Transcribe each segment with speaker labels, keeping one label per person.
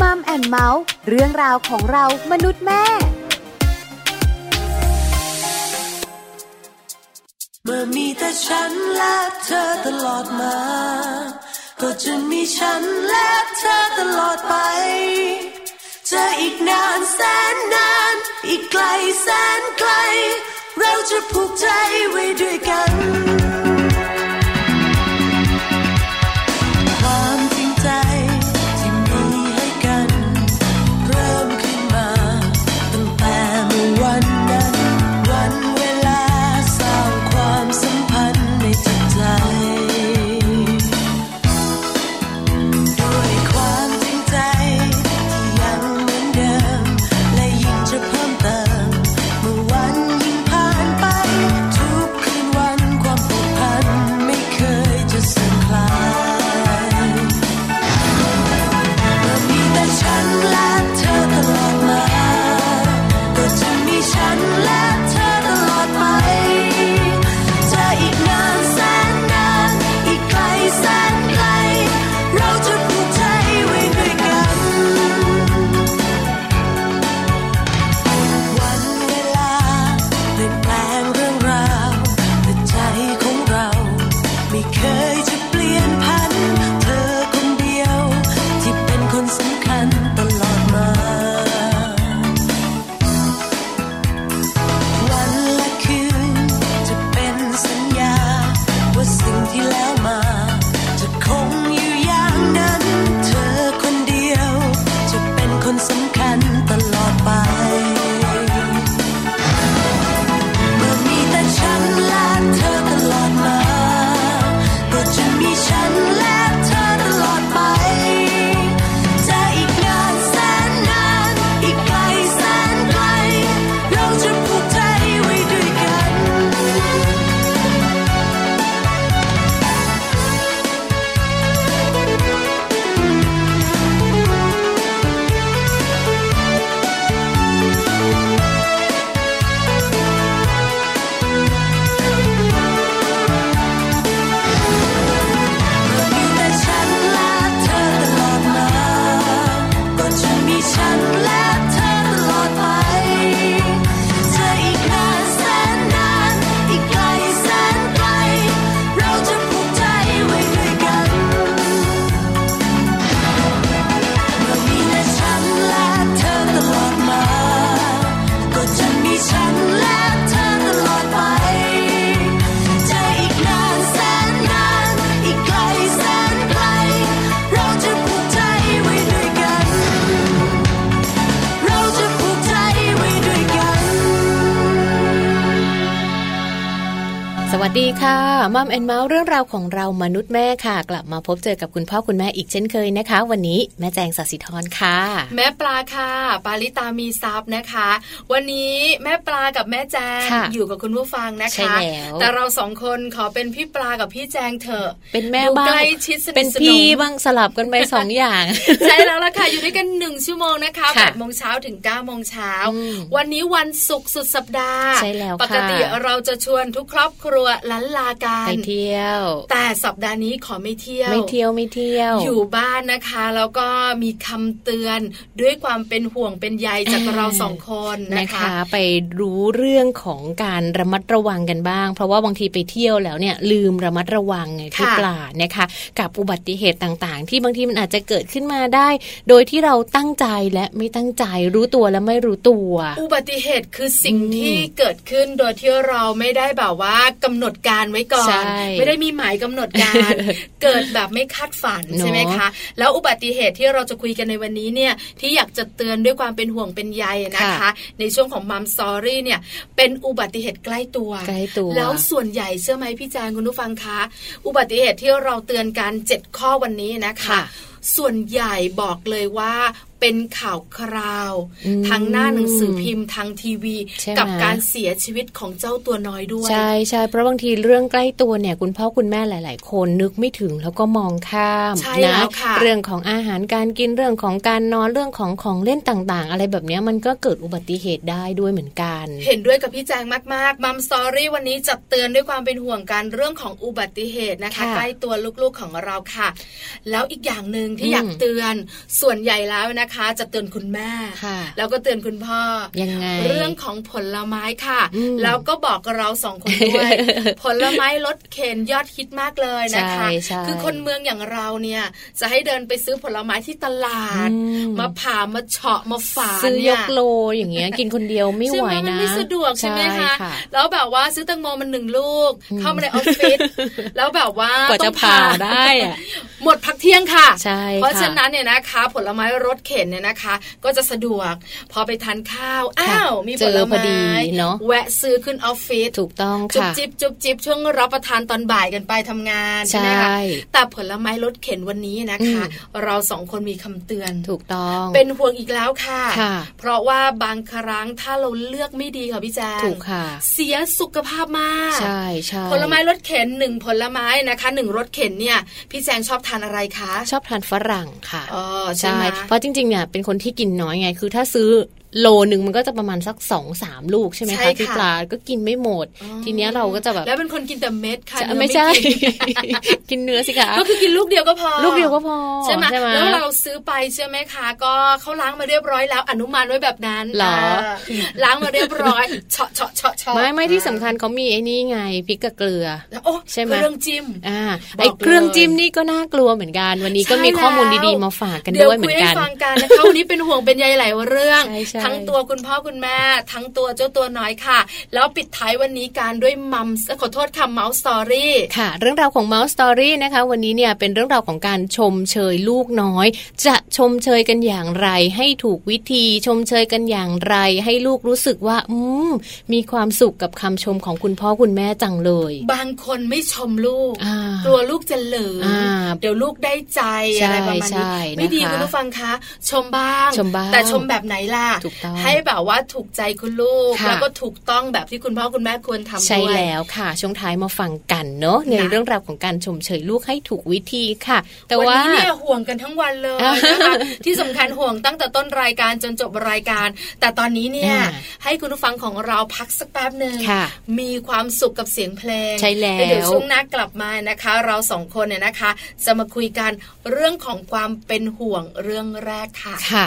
Speaker 1: มัมแอนเมาส์เรื่องราวของเรามนุษย์แม่
Speaker 2: เมื่อมีแต่ฉันและเธอตลอดมา ก็จะมีฉันและเธอตลอดไปจะอีกนานแสนนาน อีกไกลแสนไกล เราจะผูกใจไว้ด้วยกัน มัมแอนเมาส์เรื่องราวของเรามนุ
Speaker 3: ษย์แม่ค่ะ กลับมาพบเจอกับคุณพ่อคุณแม่อีกเช่นเคยนะคะ วันนี้แม่แจงสัสิธรค่ะ
Speaker 4: แม่ปลาค่ะ ปาลิตามีซับนะคะ วันนี้แม่ปลากับแม่แจง
Speaker 3: ค่ะ
Speaker 4: อยู่กับคุณผู้ฟังนะ
Speaker 3: ใช่
Speaker 4: คะ
Speaker 3: แล้ว
Speaker 4: แต่เราสองคนขอเป็นพี่ปลากับพี่แจงเถอะ
Speaker 3: เป็นแม่บ้างดู
Speaker 4: ใกล้ชิดสนิทสนม
Speaker 3: เป็นพี่บ้างสลับกันไปสองอย่าง
Speaker 4: ใช่แล้วล่ะค่ะอยู่ด้วยกันหนึ่งชั่วโมงนะคะ
Speaker 3: ค่ะ
Speaker 4: แปดโมงเช้าถึง9ก้าโมงเช้า
Speaker 3: อืม
Speaker 4: วันนี้วันศุกร์สุดสัปดาห์
Speaker 3: ใช่แล้ว
Speaker 4: ปกติ
Speaker 3: ค่ะ
Speaker 4: เราจะชวนทุกครอบครัวลันลากัน
Speaker 3: ไปเที่ยว
Speaker 4: แต่สัปดาห์นี้ขอไม่เที่ยว
Speaker 3: ไม่เที่ยวไม่เที่ยว
Speaker 4: อยู่บ้านนะคะ แล้วก็มีคำเตือนด้วยความเป็นห่วงเป็นใยจาก
Speaker 3: อ่า
Speaker 4: เราสองคนนะ
Speaker 3: นะคะคะ ไปรู้เรื่องของการระมัดระวังกันบ้าง เพราะว่าบางทีไปเที่ยวแล้วเนี่ยลืมระมัดระวังไงพี่
Speaker 4: ค่ะ
Speaker 3: ปลานะคะ กับอุบัติเหตุต่างๆ ที่บางทีมันอาจจะเกิดขึ้นมาได้ โดยที่เราตั้งใจและไม่ตั้งใจรู้ตัวและไม่รู้ตัว
Speaker 4: อุบัติเหตุคือสิ่ง
Speaker 3: อืม
Speaker 4: ที่เกิดขึ้นโดยที่เราไม่ได้แบบว่ากำหนดการไว้ก่อ
Speaker 3: ใช่
Speaker 4: นไม่ได้มีหมายกำหนดการ เกิดแบบไม่คาดฝัน
Speaker 3: เนอะ
Speaker 4: ใช่ไหมคะ แล้วอุบัติเหตุที่เราจะคุยกันในวันนี้เนี่ยที่อยากจะเตือนด้วยความเป็นห่วงเป็นใยนะคะ
Speaker 3: ค่ะ
Speaker 4: ในช่วงของมัมซอรี่เนี่ยเป็นอุบัติเหตุใกล้ตัว
Speaker 3: ใกล้ตัว
Speaker 4: แล้วส่วนใหญ่เชื่อไหมพี่แจางคุณผู้ฟังคะ อุบัติเหตุที่เราเตือนกันเจ็ดข้อวันนี้นะคะ
Speaker 3: ค่ะ
Speaker 4: ส่วนใหญ่บอกเลยว่า เป็นข่าวคราว
Speaker 3: อืม
Speaker 4: ทางหน้าหนังสือพิมพ์ทางทีวี
Speaker 3: ใช่ไหม
Speaker 4: กับการเสียชีวิตของเจ้าตัวน้อยด้วย
Speaker 3: ใช่ใช่เพราะบางทีเรื่องใกล้ตัวเนี่ยคุณพ่อคุณแม่หลาย ๆ คนนึกไม่ถึงแล้วก็มองข้าม
Speaker 4: ใช่
Speaker 3: นะ
Speaker 4: แล้วค่ะ
Speaker 3: เรื่องของอาหารการกินเรื่องของการนอนเรื่องของของเล่นต่าง ๆ อะไรแบบเนี้ยมันก็เกิดอุบัติเหตุได้ด้วยเหมือนกัน
Speaker 4: เห็นด้วยกับพี่แจงมากๆมัมสตอรี่วันนี้จัดเตือนด้วยความเป็นห่วงการเรื่องของอุบัติเหตุนะคะ
Speaker 3: ค่ะ
Speaker 4: ใกล้ตัวลูกๆของเราค่ะ แล้วอีกอย่างหนึ่งที่
Speaker 3: อืม
Speaker 4: อยากเตือนส่วนใหญ่แล้วนะคะจะเตือนคุณแม่
Speaker 3: ค่ะ
Speaker 4: แล้วก็เตือนคุณพ่อ
Speaker 3: ยังไง
Speaker 4: เรื่องของผลไม้ค่ะ
Speaker 3: อืม
Speaker 4: แล้วก็บอกกับเราสองคนด้วยผลไม้ลดเข็นยอดฮิตมากเลยนะคะ
Speaker 3: ใช่ใช่
Speaker 4: คือคนเมืองอย่างเราเนี่ยจะให้เดินไปซื้อผลไม้ที่ตลาด
Speaker 3: อืม
Speaker 4: มาผ่ามาเฉาะมาฝาน
Speaker 3: ซื้อย
Speaker 4: เนี่ย
Speaker 3: กโลอย่างเงี้ยกินคนเดียวไม่ไหว
Speaker 4: ใช่มัน
Speaker 3: นะ
Speaker 4: ไม่สะดวกใช่ไหมคะ
Speaker 3: ค่ะ
Speaker 4: แล้วแบบว่าซื้อแตังโมมันหนึ่งลูก
Speaker 3: อืม
Speaker 4: เข้ามาในออฟฟิศแล้วแบบว่าก
Speaker 3: ว่าจะ
Speaker 4: ต้อง
Speaker 3: ผ่าได้อะ
Speaker 4: หมดพักเที่ยงค่ะ
Speaker 3: ใช่
Speaker 4: เพราะ
Speaker 3: ค่ะ
Speaker 4: ฉะนั้นเนี่ยนะคะ ผลไม้รสเข็นเนี่ยนะคะ ก็จะสะดวก พอไปทานข้าว อ้าว มี
Speaker 3: เจ
Speaker 4: ผ
Speaker 3: อ
Speaker 4: ล
Speaker 3: พอ
Speaker 4: ไม้
Speaker 3: ดีเนอะ
Speaker 4: แวะซื้อขึ้นออฟฟิศ
Speaker 3: ถูกต้อง
Speaker 4: จุบ
Speaker 3: ค่ะ
Speaker 4: จิบจุบจิบช่วงรับประทานตอนบ่ายกันไปทำงานใช่ไหมคะ
Speaker 3: ใช่
Speaker 4: แต่ผลไม้รสเข็นวันนี้นะคะ
Speaker 3: อืม
Speaker 4: เราสองคนมีคำเตือน
Speaker 3: ถูกต้อง
Speaker 4: เป็นห่วงอีกแล้วค่ะ
Speaker 3: ค่ะ
Speaker 4: เพราะว่าบางครั้งถ้าเราเลือกไม่ดีค่ะพี่แจง
Speaker 3: ถูกค่ะ
Speaker 4: เสียสุขภาพมาก
Speaker 3: ใช่ใช่
Speaker 4: ผลไม้รสเข็นหนึ่งผลไม้นะคะหนึ่งรสเข็นเนี่ย พี่แจงชอบทานอะไรคะ
Speaker 3: ชอบทานฝรั่งค่ะ
Speaker 4: อ๋อใช่ไหม
Speaker 3: เพราะจริงๆเนี่ยเป็นคนที่กินน้อยไง คือถ้าซื้อ โลหนึ่งมันก็จะประมาณสักสองสามลูกใช่ไหม
Speaker 4: ใช่
Speaker 3: คะ
Speaker 4: ค่ะ
Speaker 3: ที่ปลาก็กินไม่หมด
Speaker 4: อ๋อ
Speaker 3: ทีเนี้ยเราก็จะแบบ
Speaker 4: แล้วเป็นคนกินแต่เม็ดค่ะ
Speaker 3: จะ
Speaker 4: เนื้อ
Speaker 3: ไม่ใช่
Speaker 4: กิน
Speaker 3: กินเนื้อสิคะ
Speaker 4: ก็คือกินลูกเดียวก็พอ
Speaker 3: ลูกเดียวก็พอ
Speaker 4: ใช่ไหม
Speaker 3: ใช่ไหม
Speaker 4: แล้วเราซื้อไปใช่ไหมคะก็เขาล้างมาเรียบร้อยแล้วอนุมานไว้แบบนั้น
Speaker 3: เหรอา
Speaker 4: ล้างมาเรียบร้อยเฉาะเฉาะเฉาะเฉาะ
Speaker 3: ไม่ไม่ที่สำคัญเขามีไอ้นี่ไงพริกกับเกลือ
Speaker 4: โอ้
Speaker 3: ใช่ไหม
Speaker 4: เครื่องจิ้ม
Speaker 3: อ่า
Speaker 4: บอก
Speaker 3: ไอ้เครื่อง
Speaker 4: เลย
Speaker 3: จิ้มนี่ก็น่ากลัวเหมือนกัน วันนี้ก็
Speaker 4: ใช่
Speaker 3: มีข้อมูล
Speaker 4: แล้ว
Speaker 3: ดีๆมาฝากกัน
Speaker 4: เดี๋ยว
Speaker 3: ด้วยเหมื
Speaker 4: คุ
Speaker 3: อยน
Speaker 4: ให้
Speaker 3: กัน
Speaker 4: ฟังกันนะคะวันนี้เป็นห่วงเป็นใยหลายเรื่อง
Speaker 3: ใช่ใช่
Speaker 4: ทั้งตัวคุณพ่อคุณแม่ ทั้งตัวเจ้าตัวน้อยค่ะ แล้วปิดท้ายวันนี้การด้วยมัมขอโทษค่ะเมาส์สตอรี่
Speaker 3: ค่ะ เรื่องราวของ Mouse Story นะคะ วันนี้เนี่ยเป็นเรื่องราวของการชมเชยลูกน้อย จะชมเชยกันอย่างไร ให้ถูกวิธีชมเชยกันอย่างไร ให้ลูกรู้สึกว่า อืมมีความสุขกับคำชมของคุณพ่อคุณแม่จังเลย
Speaker 4: บางคนไม่ชมลูก
Speaker 3: อ่าก
Speaker 4: ลัวลูกจะเหลิง
Speaker 3: อ่า
Speaker 4: เดี๋ยวลูกได้ใจ
Speaker 3: ใช่
Speaker 4: อะไรประมาณ
Speaker 3: ใช่
Speaker 4: นี้ไม่ดี
Speaker 3: นะคะ
Speaker 4: คุณผู้ฟังคะชมบ้าง
Speaker 3: ชมบ้าง
Speaker 4: แต่ชมแบบไหนล่ะ
Speaker 3: ถูกต้อง
Speaker 4: ให้แบบว่าถูกใจคุณลูก
Speaker 3: ค่ะ
Speaker 4: แล้วก็ถูกต้องแบบที่คุณพ่อคุณแม่ควรทำ
Speaker 3: ใช่
Speaker 4: ด้วย
Speaker 3: แล้วค่ะ ช่วงท้ายมาฟังกันเนาะใน
Speaker 4: นะ
Speaker 3: เรื่องราวของการชมเชยลูกให้ถูกวิธีค่ะ แต่
Speaker 4: วัน
Speaker 3: ว่า
Speaker 4: นี้เนี่ยห่วงกันทั้งวันเลยนะคะที่สำคัญห่วงตั้งแต่ต้นรายการจนจบรายการ แต่ตอนนี้เนี่ย
Speaker 3: อ่า
Speaker 4: ให้คุณผู้ฟังของเราพักสักแป๊บหนึ่ง
Speaker 3: ค่ะ
Speaker 4: มีความสุขกับเสียงเพลง
Speaker 3: ใช่แล้ว
Speaker 4: เดี๋ยวช่วงหน้ากลับมานะคะ เราสองคนเนี่ยนะคะ จะมาคุยกันเรื่องของความเป็นห่วงเรื่องแรกค่ะ
Speaker 3: ค่ะ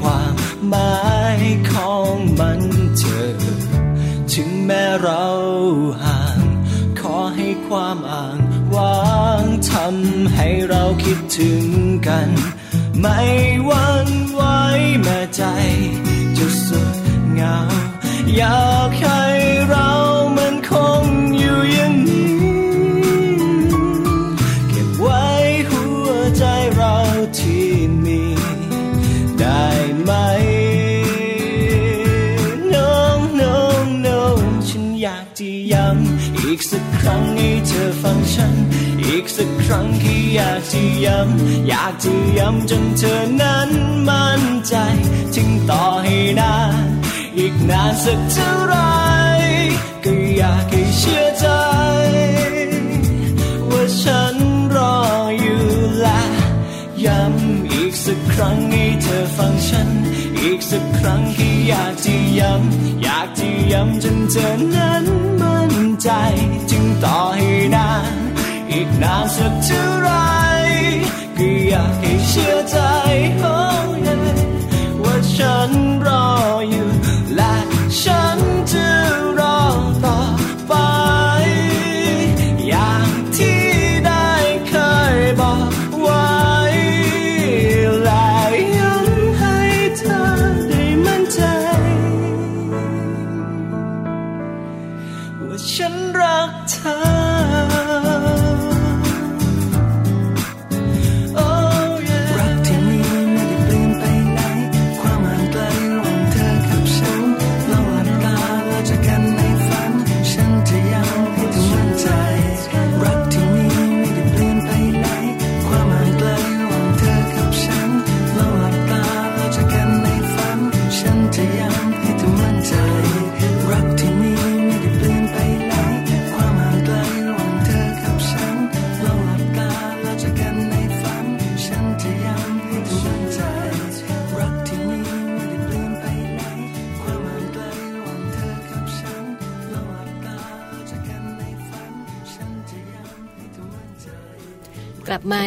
Speaker 5: ความหมายของมันเธอ ถึงแม้เราห่าง ขอให้ความอ่างวางทำให้เราคิดถึงกัน ไม่วันไหวแม้ใจจะสุดเหงาอยากให้ กสักครั้งที่อยากจะย้ำอยากจะย้ำจนเธอนั้นมั่นใจถึงต่อให้นานอีกนานสักเท่าไหรก็อยากให้เชื่อใจ ว่าฉันรออยู่และย้ำอีกสักครั้งให้เธอฟังฉัน อีกสักครั้งที่อยากจะย้ำอยากจะย้ำจนเธอนั้นมั่นใจ จึงต่อให้นาน อีกนานสักเท่าไรก็อยากให้เชื่อใจ oh yeah ว่าฉันรออยู่และฉันจะ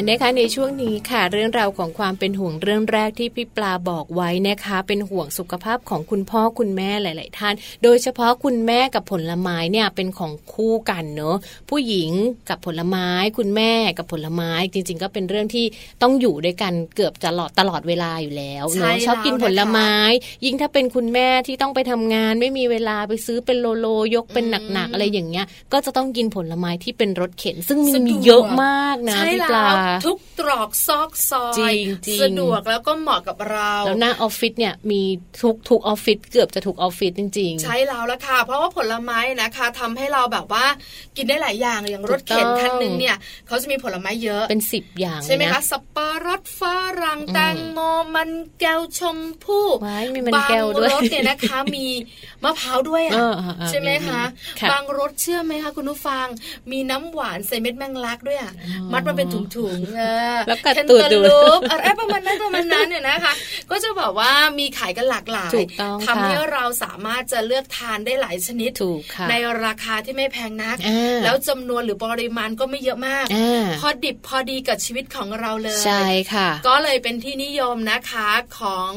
Speaker 3: นะคะในช่วงนี้ค่ะเรื่องราวของความเป็นห่วงเรื่องแรกที่พี่ปลาบอกไว้นะคะ เป็นห่วงสุขภาพของคุณพ่อคุณแม่หลาย ๆ ท่าน โดยเฉพาะคุณแม่กับผลไม้เนี่ยเป็นของคู่กันเนอะผู้หญิงกับผลไม้ คุณแม่กับผลไม้ จริง ๆ ก็เป็นเรื่องที่ต้องอยู่ด้วยกันเกือบจะตลอดตลอดเวลาอยู่แล้ว
Speaker 4: ใช่
Speaker 3: เนอะชอบกิน
Speaker 4: แล้ว
Speaker 3: ผล
Speaker 4: นะคะ
Speaker 3: ไม้ ยิ่งถ้าเป็นคุณแม่ที่ต้องไปทำงาน ไม่มีเวลาไปซื้อเป็นโลโลยกเป็นหนัก ๆ อะไรอย่างเงี้ย ก็จะต้องกินผลไม้ที่เป็นรสเข็น ซึ่งมันมีเยอะมากนะ
Speaker 4: ใช่
Speaker 3: พี่ป
Speaker 4: แล้
Speaker 3: ลา
Speaker 4: วทุกตรอกซอกซอย
Speaker 3: จริงจริง
Speaker 4: สะดวกแล้วก็เหมาะกับเรา
Speaker 3: แล้วหน้าออฟฟิศเนี่ยมีทุกทุกออฟฟิศเกือบจะทุกออฟฟิศจริง ๆ
Speaker 4: ใช่แล้วละค่ะ เพราะว่าผลไม้นะคะทำให้เราแบบว่ากินได้หลายอย่างอย่างรถเข็น
Speaker 3: ถูกต้อง
Speaker 4: คันหนึ่งเนี่ยเขาจะมีผลไม้เยอะ
Speaker 3: เป็นสิบอย่าง
Speaker 4: ใช่ไหม
Speaker 3: เลยน
Speaker 4: คะสับปะรดฝรั่ง
Speaker 3: อืม
Speaker 4: แตงโมมันแก้วชมพู่
Speaker 3: ว้ายมีมันแก้วด้วย
Speaker 4: บางรสเนี่ยนะคะมีมะพร้าวด้วย
Speaker 3: เอ
Speaker 4: อะ
Speaker 3: อเออเออ
Speaker 4: ใช่ไหมคะ
Speaker 3: ค่ะ
Speaker 4: บางรสเชื่อไหมคะคุณผู้ฟัง มีน้ำหวานใส่เม็ดแมงลักด้วยอะมัดมาเป็นถุงๆเออ
Speaker 3: แล้วกัด
Speaker 4: เคน
Speaker 3: ตูดดู
Speaker 4: เตอร์ลูปอะไรประมาณนั้นประมาณนั้นเนี่ยนะคะ ก็จะบอกว่ามีขายกันหลากหลาย
Speaker 3: ถูกต้อง
Speaker 4: ทำให้
Speaker 3: ค่ะ
Speaker 4: เราสามารถจะเลือกทานได้หลายชนิด
Speaker 3: ถูกค่ะ
Speaker 4: ในราคาที่ไม่แพงนัก
Speaker 3: อ่า
Speaker 4: แล้วจำนวนหรือปริมาณก็ไม่เยอะมาก
Speaker 3: อ่า
Speaker 4: พอดิบพอดีกับชีวิตของเราเลย
Speaker 3: ใช่ค่ะ
Speaker 4: ก็เลยเป็นที่นิยมนะคะของ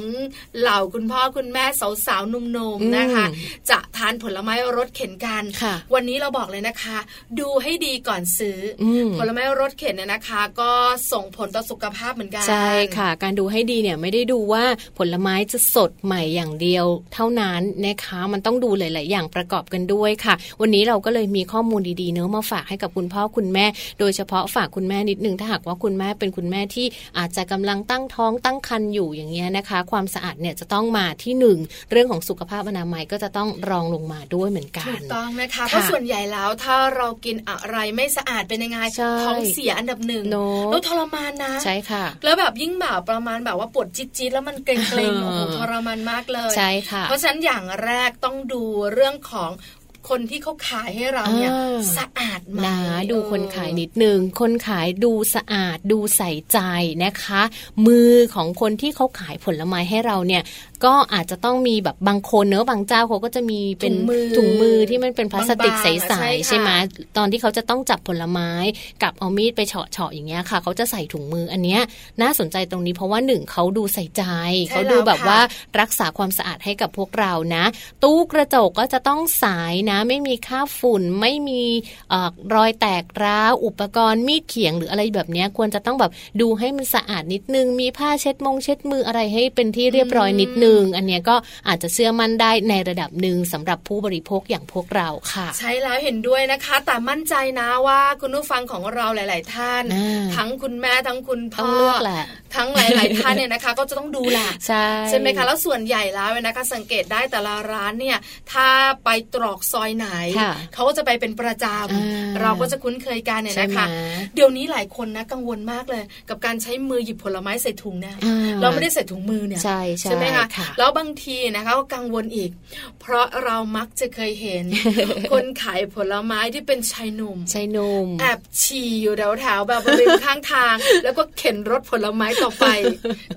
Speaker 4: เหล่าคุณพ่อคุณแม่สาวๆหนุ่ม
Speaker 3: อืม
Speaker 4: ๆนะคะ จะทานผลไม้รสเข็นกัน
Speaker 3: ค่ะ
Speaker 4: วันนี้เราบอกเลยนะคะ ดูให้ดีก่อนซื้ออ
Speaker 3: อืม
Speaker 4: ผลไม้รสเข็นเนี่ยนะคะ ก็ส่งผลต่อสุขภาพเหมือนกัน
Speaker 3: ใช่ค่ะ การดูให้ดีเนี่ยไม่ได้ดูว่าผลไม้จะสดใหม่อย่างเดียว เท่านั้นนะคะมันต้องดูหลาย ๆ อย่างประกอบกันด้วยค่ะ วันนี้เราก็เลยมีข้อมูลดี ๆ เนื้อะมาฝากให้กับคุณพ่อคุณแม่ โดยเฉพาะฝากคุณแม่นิดนึงถ้าหากว่าคุณแม่เป็นคุณแม่ที่อาจจะกำลังตั้งท้องตั้งครรภ์อยู่อย่างเงี้ยนะคะ ความสะอาดเนี่ยจะต้องมาที่หนึ่งเรื่องของสุขภาพอนามัยก็จะต้องรองลงมาด้วยเหมือนกั
Speaker 4: ถู
Speaker 3: น
Speaker 4: กต้องนะคะ
Speaker 3: ค่ะ
Speaker 4: เพราะส่วนใหญ่แล้วถ้าเรากินอะไรไม่สะอาดเป็นยังไง
Speaker 3: ใช่
Speaker 4: ท้องเสียอันดับหนึ่ง
Speaker 3: เนอะ
Speaker 4: แล้วทรมานนะ
Speaker 3: ใช่ค่ะ
Speaker 4: แล้วแบบยิ่งแบบประมาณแบบว่าปวดจี๊ดๆแล้วมันเกร็งๆโอ้โหทรมานมากเลย
Speaker 3: ใช่ค่ะ
Speaker 4: เพราะฉะนั้นอย่างแรกต้องดูเรื่องของ คนที่เขาขายให้เราเนี่ย
Speaker 3: อ่า
Speaker 4: สะอาดไหม
Speaker 3: นะดู
Speaker 4: เออ
Speaker 3: คนขายนิดนึง คนขายดูสะอาดดูใส่ใจนะคะ มือของคนที่เขาขายผลไม้ให้เราเนี่ยก็อาจจะต้องมีแบบบางคนเนอะบางเจ้าเขาก็จะมีเป็น
Speaker 4: ถุงมือ
Speaker 3: ถุงมือที่มันเป็นพลาสติก
Speaker 4: บางๆ
Speaker 3: ใส
Speaker 4: อะใช่
Speaker 3: ๆ
Speaker 4: ค่ะ
Speaker 3: ใช่ไหมตอนที่เขาจะต้องจับผลไม้กับเอามีดไปเฉาะเฉาะๆอย่างเงี้ยค่ะ เขาจะใส่ถุงมืออันเนี้ยน่าสนใจตรงนี้เพราะว่าหนึ่งเขาดูใส่ใจ
Speaker 4: ใช่
Speaker 3: เขาดูแบบ
Speaker 4: แล้วค่ะ
Speaker 3: ว่ารักษาความสะอาดให้กับพวกเรานะ ตู้กระจกก็จะต้องใสนะ ไม่มีค่าบฝุ่น ไม่มีเออรอยแตกร้าว อุปกรณ์มีดเขียงหรืออะไรแบบเนี้ยควรจะต้องแบบดูให้มันสะอาดนิดนึง มีผ้าเช็ดมงเช็ดมืออะไรให้เป็นที่เรียบร้อยนิดนึง อันเนี้ยก็อาจจะเชื่อมั่นได้ในระดับหนึ่งสำหรับผู้บริโภคอย่างพวกเราค่ะ
Speaker 4: ใช่แล้วเห็นด้วยนะคะ แต่มั่นใจนะว่าคุณผู้ฟังของเราหลาย ๆ ท่าน
Speaker 3: อ่า
Speaker 4: ทั้งคุณแม่ทั้งคุณพ่
Speaker 3: ต้
Speaker 4: อ
Speaker 3: องเลือกแหละ
Speaker 4: ทั้งหลาย ๆ ท่านเนี่ยนะคะ ก็จะต้องดูแหละ
Speaker 3: ใช่
Speaker 4: ใช่ไหมคะแล้วส่วนใหญ่แล้วเนี่ยนะคะสังเกตได้แต่ละร้านเนี่ยถ้าไปตรอกซอยไหน
Speaker 3: ค่ะ
Speaker 4: เขาก็จะไปเป็นประจ
Speaker 3: อ่าำ
Speaker 4: เราก็จะคุ้นเคยกันเนี่ย
Speaker 3: ใช่
Speaker 4: นะ
Speaker 3: ไหม
Speaker 4: คะ เดี๋ยวนี้หลายคนนะกังวลมากเลย กับการใช้มือหยิบผลไม้ใส่ถุงเนี่ย
Speaker 3: อ่า
Speaker 4: เราไม่ได้ใส่ถุงมือเนี่ย
Speaker 3: ใช่ใช่
Speaker 4: ไหมคะ
Speaker 3: ค่ะ
Speaker 4: แล้วบางทีนะคะก็กังวลอีก เพราะเรามักจะเคยเห็น คนขายผลไม้ที่เป็นชายหนุ่ม
Speaker 3: ใช่นุ่ม
Speaker 4: แอบฉี่อยู่แถวแถวๆแบบบริเวณข้างทาง แล้วก็เข็นรถผลไม้ต่อไป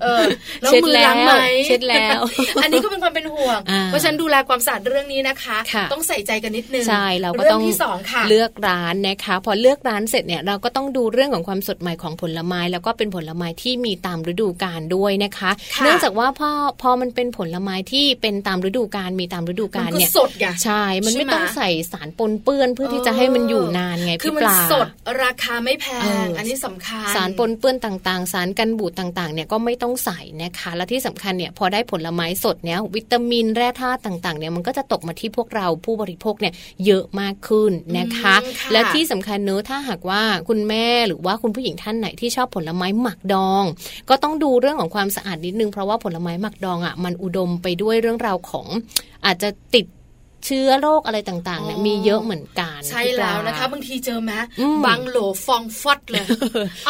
Speaker 4: เออแล้ว
Speaker 3: เช็ด
Speaker 4: มือล้างไหม
Speaker 3: แล้วเช็ดแล้ว
Speaker 4: อันนี้ก็เป็นความเป็นห่วง
Speaker 3: อ่า
Speaker 4: เพราะฉะนันดูแลความสะอาดเรื่องนี้นะคะ
Speaker 3: ค่ะ
Speaker 4: ต้องใส่ใจกันนิดนึง
Speaker 3: ใช่เราก็
Speaker 4: เรื่
Speaker 3: ต้อง
Speaker 4: ที่สองค่ะ
Speaker 3: เลือกร้านนะคะ พอเลือกร้านเสร็จเนี่ยเราก็ต้องดูเรื่องของความสดใหม่ของผลไม้ แล้วก็เป็นผลไม้ที่มีตามฤดูกาลด้วยนะคะ
Speaker 4: ค่ะ
Speaker 3: เนื่องจากว่าพอพอมันเป็นผลไม้ที่เป็นตามฤดูกาลมีตามฤดูกาล
Speaker 4: มันก็
Speaker 3: เนี่ย
Speaker 4: สดไง
Speaker 3: ใช่ มันไม่
Speaker 4: ใช่ไหม
Speaker 3: ต้องใส่สารปนเปื้อนเพื่อที่จะให้มันอยู่นานไง
Speaker 4: คือ
Speaker 3: พี่
Speaker 4: มัน
Speaker 3: ปลา
Speaker 4: สดราคาไม่แพ
Speaker 3: เองออั
Speaker 4: อันนี้สำคัญ
Speaker 3: สารปนเปื้อนต่างๆ สารกันบูดต่างๆเนี่ยก็ไม่ต้องใส่นะคะ และที่สำคัญเนี่ยพอได้ผลไม้สดเนี่ยวิตามินแร่ธาตุต่างๆเนี่ยมันก็จะตกมาที่พวกเราผู้บริโภคเนี่ยเยอะมากขึ้นนะคะ
Speaker 4: อืมค่ะ
Speaker 3: และที่สำคัญเนอะถ้าหากว่าคุณแม่หรือว่าคุณผู้หญิงท่านไหนที่ชอบผลไม้หมักดอง ก็ต้องดูเรื่องของความสะอาดนิดนึงเพราะว่าผลไม้หมักดองอะมันอุดมไปด้วยเรื่องราวของอาจจะติด เชื้อโรคอะไรต่างๆเนี่ยมีเยอะเหมือนกัน
Speaker 4: ใช่
Speaker 3: พี่ปา
Speaker 4: แล้วนะคะ บางทีเจอไหม
Speaker 3: อืม
Speaker 4: บางโหลฟองฟอดเลย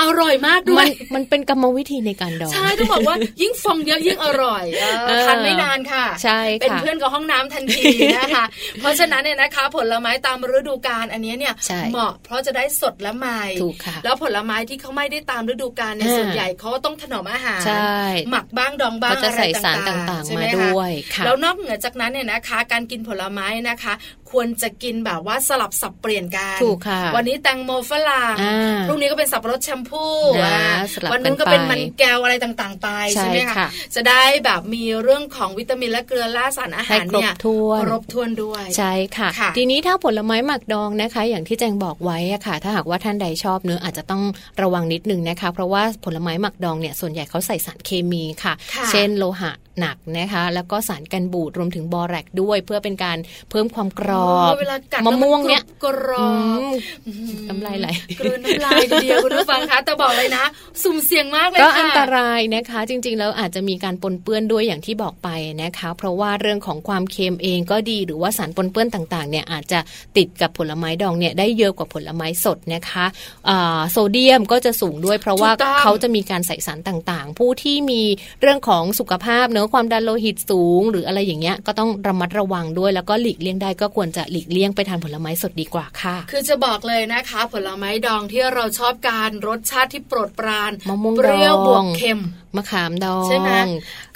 Speaker 4: อร่อยมากด้ว
Speaker 3: มั
Speaker 4: ย
Speaker 3: นมันเป็นกรรมวิธีในการดอง
Speaker 4: ใช่ต้องบอกว่ายิ่งฟองเยอะยิ่งอร่อยเออ
Speaker 3: เออ
Speaker 4: ทานไม่นานค่ะ
Speaker 3: ใช่
Speaker 4: เป็น
Speaker 3: ค่ะ
Speaker 4: เพื่อนกับห้องน้ำทันทีนะคะ เพราะฉะนั้นเนี่ยนะคะ ผลไม้ตามฤดูกาลอันนี้เนี่ย
Speaker 3: ใช่
Speaker 4: เหมาะเพราะจะได้สดและใหม่
Speaker 3: ถูกค่ะ
Speaker 4: แล้วผลไม้ที่เขาไม่ได้ตามฤดูกาลเนี่ย
Speaker 3: อ่า
Speaker 4: ส่วนใหญ่เขาก็ต้องถนอมอาหาร
Speaker 3: ใช่
Speaker 4: หมักบ้างดองบ้าง
Speaker 3: ก็จะ
Speaker 4: อะไร
Speaker 3: ใส่สาร
Speaker 4: ต่าง
Speaker 3: ต่าง
Speaker 4: ๆ
Speaker 3: ๆ
Speaker 4: ใช่ไห
Speaker 3: มา
Speaker 4: คะ
Speaker 3: ด้วยค่ะ
Speaker 4: แล้วนอกเหนือจากนั้นเนี่ยนะคะ การกินผลไม้นะคะ ควรจะกินแบบว่าสลับสับเปลี่ยนกัน
Speaker 3: ถูกค่ะ
Speaker 4: วันนี้แตงโมฝรั่ง
Speaker 3: อ่า
Speaker 4: พรุ่งนี้ก็เป็นสับปะรดแชมพู
Speaker 3: นะ
Speaker 4: อ่า
Speaker 3: สลับ
Speaker 4: วันนู้นก็
Speaker 3: กันไป
Speaker 4: เป็นมันแก้วอะไรต่างๆ ไป
Speaker 3: ใช่
Speaker 4: ใช่ไหม
Speaker 3: ค่ะ
Speaker 4: จะได้แบบมีเรื่องของวิตามินและเกลือแร่สารอา
Speaker 3: ให้
Speaker 4: หาร
Speaker 3: ครบ
Speaker 4: เนี่ย
Speaker 3: ถ้วน
Speaker 4: ครบถ้วนด้วย
Speaker 3: ใช่ค่ะ
Speaker 4: ค่ะ
Speaker 3: ทีนี้ถ้าผลไม้หมักดองนะคะ อย่างที่แจงบอกไว้อะค่ะ ถ้าหากว่าท่านใดชอบเนื้อะอาจจะต้องระวังนิดนึงนะคะ เพราะว่าผลไม้หมักดองเนี่ยส่วนใหญ่เขาใส่สารเคมีค่ะ
Speaker 4: ค่ะ
Speaker 3: เช่นโลหะหนักนะคะ แล้วก็สารกันบูดรวมถึงบอแรกด้วย เพื่อเป็นการเพิ่มความกรอบ
Speaker 4: เวลากัด
Speaker 3: มะม่วงเนี่ย
Speaker 4: กรอบ
Speaker 3: อืมน้ำลายไหล
Speaker 4: กลืนน้ำลายทีเดียวคุณผู้ฟังคะแต่บอกเลยนะ สุ่มเสี่ยงมากเลย
Speaker 3: ก็
Speaker 4: ค่ะ
Speaker 3: อันตรายนะคะ จริง ๆ แล้วอาจจะมีการปนเปื้อนด้วยอย่างที่บอกไปนะคะ เพราะว่าเรื่องของความเค็มเองก็ดีหรือว่าสารปนเปื้อนต่างๆเนี่ยอาจจะติดกับผลไม้ดองเนี่ยได้เยอะกว่าผลไม้สดนะคะอ่าโซเดียมก็จะสูงด้วย เพราะว่า
Speaker 4: ถูกต้อง
Speaker 3: เขาจะมีการใส่สารต่างๆ ผู้ที่มีเรื่องของสุขภาพเนื้อะความดันโลหิตสูง หรืออะไรอย่างเงี้ยก็ต้องระมัดระวังด้วยแล้วก็หลีกเลี่ยงได้ก็ควรจะหลีกเลี่ยงไปทานผลไม้สดดีกว่าค่ะ
Speaker 4: คือจะบอกเลยนะคะ ผลไม้ดองที่เราชอบการรสชาติที่โปรดปราน
Speaker 3: มะม่วง
Speaker 4: เปรี้ยว
Speaker 3: ดอง
Speaker 4: บวกเค็ม
Speaker 3: มะขามดอง
Speaker 4: ใช่ไหม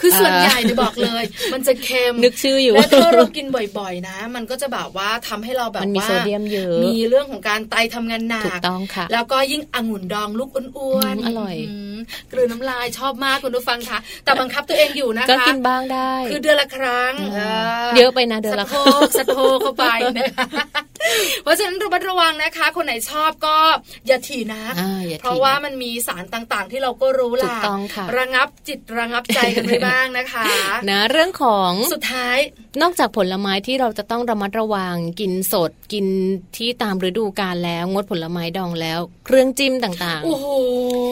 Speaker 4: คือส่วนใหญ่
Speaker 3: เเนี่
Speaker 4: ยบอกเลย มันจะเค็ม
Speaker 3: นึกชื่ออยู่
Speaker 4: และถ้าเรากินบ่อยๆ นะ มันก็จะแบบว่าทำให้เราแบบ
Speaker 3: มันมี
Speaker 4: ว่า
Speaker 3: โซเดียมเยอะ
Speaker 4: มีเรื่องของการไตทำงานหนั
Speaker 3: ถู
Speaker 4: ก
Speaker 3: กต้องค่ะ
Speaker 4: แล้วก็ยิ่งองุ่นดองลูกอ้วน
Speaker 3: อืมอร่อย
Speaker 4: มกลืนน้ำลายชอบมากคุณผู้ฟังคะแต่บังคับตัวเองอยู่นะคะ
Speaker 3: ก็กินบ้างได้
Speaker 4: คือเดือนละครั้ง
Speaker 3: อืม
Speaker 4: เออ
Speaker 3: เยอะไปนะเดือนละ
Speaker 4: สะโพกสะโพกเข้าไปนะคะเพราะฉะนั้นระมัดระวังนะคะ คนไหนชอบก็อย่าถี่นัก
Speaker 3: อ่าอย่า
Speaker 4: เพราะ
Speaker 3: ทิ้ง
Speaker 4: ว่ามันมีสารต่างๆ ที่เราก็รู้
Speaker 3: ถู
Speaker 4: ล่ะ
Speaker 3: กต้องค่ะ
Speaker 4: ระงับจิตระงับใจกันไปบ้างนะคะ
Speaker 3: นะเรื่องของ
Speaker 4: สุดท้าย
Speaker 3: นอกจากผลไม้ที่เราจะต้องระมัดระวังกินสดกินที่ตามฤดูกาลแล้วงดผลไม้ดองแล้ว เครื่องจิ้มต่าง
Speaker 4: โอ้โห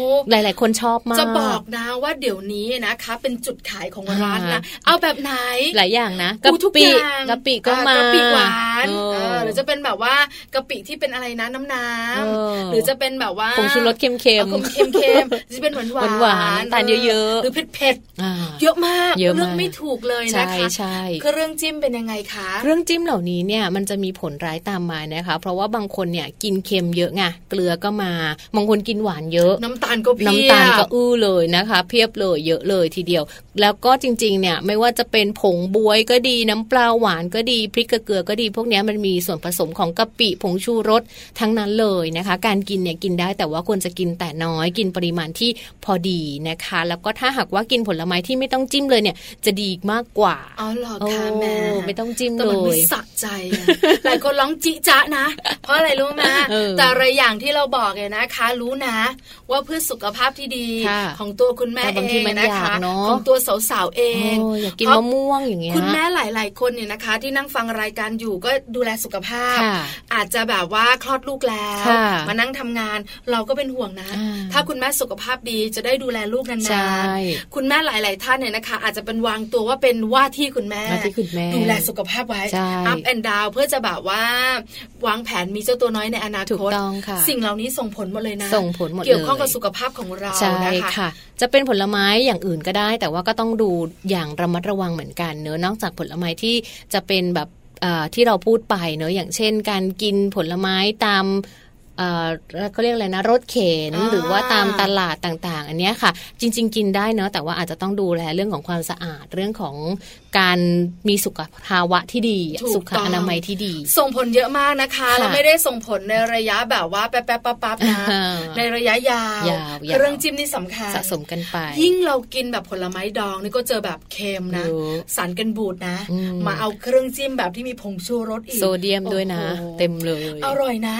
Speaker 3: ๆหลาย ๆ คนชอบมาก
Speaker 4: จะบอกนะว่าเดี๋ยวนี้นะคะ เป็นจุดขายของ
Speaker 3: อ่า
Speaker 4: ร้านนะเอาแบบไหน
Speaker 3: หลายอย่างนะ
Speaker 4: อู้ทุก
Speaker 3: ปิ
Speaker 4: อย่าง
Speaker 3: กะปิก็
Speaker 4: อ่
Speaker 3: มากะ
Speaker 4: ปิหวาน
Speaker 3: เออ
Speaker 4: เออหรือจะเป็นแบบว่ากะปิที่เป็นอะไรนะน้ำน้
Speaker 3: เออำ
Speaker 4: หรือจะเป็นแบบว่า
Speaker 3: ผงชูรสเค็ม
Speaker 4: เอาเค็มเค็มๆจะเป็นหวานหวาน
Speaker 3: หวานๆน้ำตาลเยอะๆ
Speaker 4: หรือเผ็ดเผ็ดๆ
Speaker 3: อ่า
Speaker 4: เยอะมาก
Speaker 3: เยอะมาก
Speaker 4: เลือกไม่ถูกเลย
Speaker 3: ใช่
Speaker 4: นะคะ
Speaker 3: ใช่
Speaker 4: เครื่องจิ้มเป็นยังไงคะ
Speaker 3: เครื่องจิ้มเหล่านี้เนี่ยมันจะมีผลร้ายตามมานะคะ เพราะว่าบางคนเนี่ยกินเค็มเยอะไงเกลือก็มาบางคนกินหวานเยอะ
Speaker 4: น้ำตาลก็เพียบ
Speaker 3: น้ำตาลก็อื้อเลยนะคะ เพียบเลยเยอะเลยทีเดียว แล้วก็จริงๆเนี่ยไม่ว่าจะเป็นผงบวยก็ดีน้ำปลาหวานก็ดีพริกกับเกลือก็ดี พวกเนี้ยมันมีส่วนผสมของกะปิผงชูรสทั้งนั้นเลยนะคะ การกินเนี่ยกินได้แต่ว่าควรจะกินแต่น้อยกินปริมาณที่พอดีนะคะแล้วก็ถ้าหากว่ากินผลไม้ที่ไม่ต้องจิ้มเลยเนี่ย จะดีมากกว่า
Speaker 4: อ๋อเหรอ
Speaker 3: โอ้
Speaker 4: คะแม่
Speaker 3: ไม่ต้องจิ้ม
Speaker 4: แต่
Speaker 3: เล
Speaker 4: มันไม่
Speaker 3: ย
Speaker 4: สะใจอะหลายคนร้องจิจะนะ เพราะอะไรรู้ไหม
Speaker 3: เออ
Speaker 4: แต่อะไรอย่างที่เราบอกเนี่ยนะคะ รู้นะ ว่าเพื่อสุขภาพที่ดี
Speaker 3: ค่ะ
Speaker 4: ของตัวคุณแม่
Speaker 3: แต่
Speaker 4: เอบา
Speaker 3: งที
Speaker 4: ง
Speaker 3: มัน
Speaker 4: นะ
Speaker 3: อยา
Speaker 4: คะ
Speaker 3: กเนอะ
Speaker 4: ของตัวสาวๆเอง
Speaker 3: โอ้อยากกิน
Speaker 4: เพราะ
Speaker 3: มะม่วงอย่างเงี้ย
Speaker 4: คุณแม่หลาย ๆ คนเนี่ยนะคะ ที่นั่งฟังรายการอยู่ก็ดูแลสุขภาพ
Speaker 3: ค่ะ
Speaker 4: อาจจะแบบว่าคลอดลูกแล้ว
Speaker 3: ค่ะ
Speaker 4: มานั่งทำงานเราก็เป็นห่วงนะ
Speaker 3: อ่า
Speaker 4: ถ้าคุณแม่สุขภาพดีจะได้ดูแลลูกนาน
Speaker 3: ใช่
Speaker 4: ๆคุณแม่หลาย ๆ ท่านเนี่ยนะคะ อาจจะเป็นวางตัวว่าเป็นว่าที่คุณแม่
Speaker 3: ว่าที่คุณแม่
Speaker 4: ดูแลสุขภาพไว้
Speaker 3: ใช่
Speaker 4: up and down เพื่อจะแบบว่าวางแผนมีเจ้าตัวน้อยในอนา
Speaker 3: ถู
Speaker 4: ค
Speaker 3: ก
Speaker 4: ต
Speaker 3: ต้องค่ะ
Speaker 4: สิ่งเหล่านี้ส่งผลหมดเลยนะ
Speaker 3: ส่งผลหมดเลย
Speaker 4: เกี่ยวข้องกับสุขภาพของเรา
Speaker 3: ใช่
Speaker 4: นะคะ
Speaker 3: ค่ะ จะเป็นผลไม้อย่างอื่นก็ได้ แต่ว่าก็ต้องดูอย่างระมัดระวังเหมือนกันเนอะนอกจากผลไม้ที่จะเป็นแบบเอ่อที่เราพูดไปเนอะอย่างเช่น การกินผลไม้ตาม เอ่อเขาเรียกอะไรนะรถเข็น
Speaker 4: อ่า
Speaker 3: หรือว่าตามตลาดต่าง ๆ อันเนี้ยค่ะ จริง ๆ กินได้เนอะแต่ว่าอาจจะต้องดูแลเรื่องของความสะอาดเรื่องของการมีสุขภาวะที่ดีสุขอนามัยที่ดี
Speaker 4: ส่งผลเยอะมากนะคะ
Speaker 3: ค่ะ
Speaker 4: แล้วไม่ได้ส่งผลในระยะแบบว่าแป๊บๆปั๊บๆนะ
Speaker 3: อ่า
Speaker 4: ในระยะยาวยา
Speaker 3: วๆ
Speaker 4: เครื่องจิ้มนี่สำคัญ
Speaker 3: สะสมกันไป
Speaker 4: ยิ่งเรากินแบบผลไม้ดองนี่ก็เจอแบบเค็มนะ
Speaker 3: เยอะ
Speaker 4: สารกันบูดนะ
Speaker 3: อืม
Speaker 4: มาเอาเครื่องจิ้มแบบที่มีผงชูรสอีก
Speaker 3: โซเดียมด้วยนะ
Speaker 4: โอ้โห
Speaker 3: เต็มเลย
Speaker 4: อร่อยนะ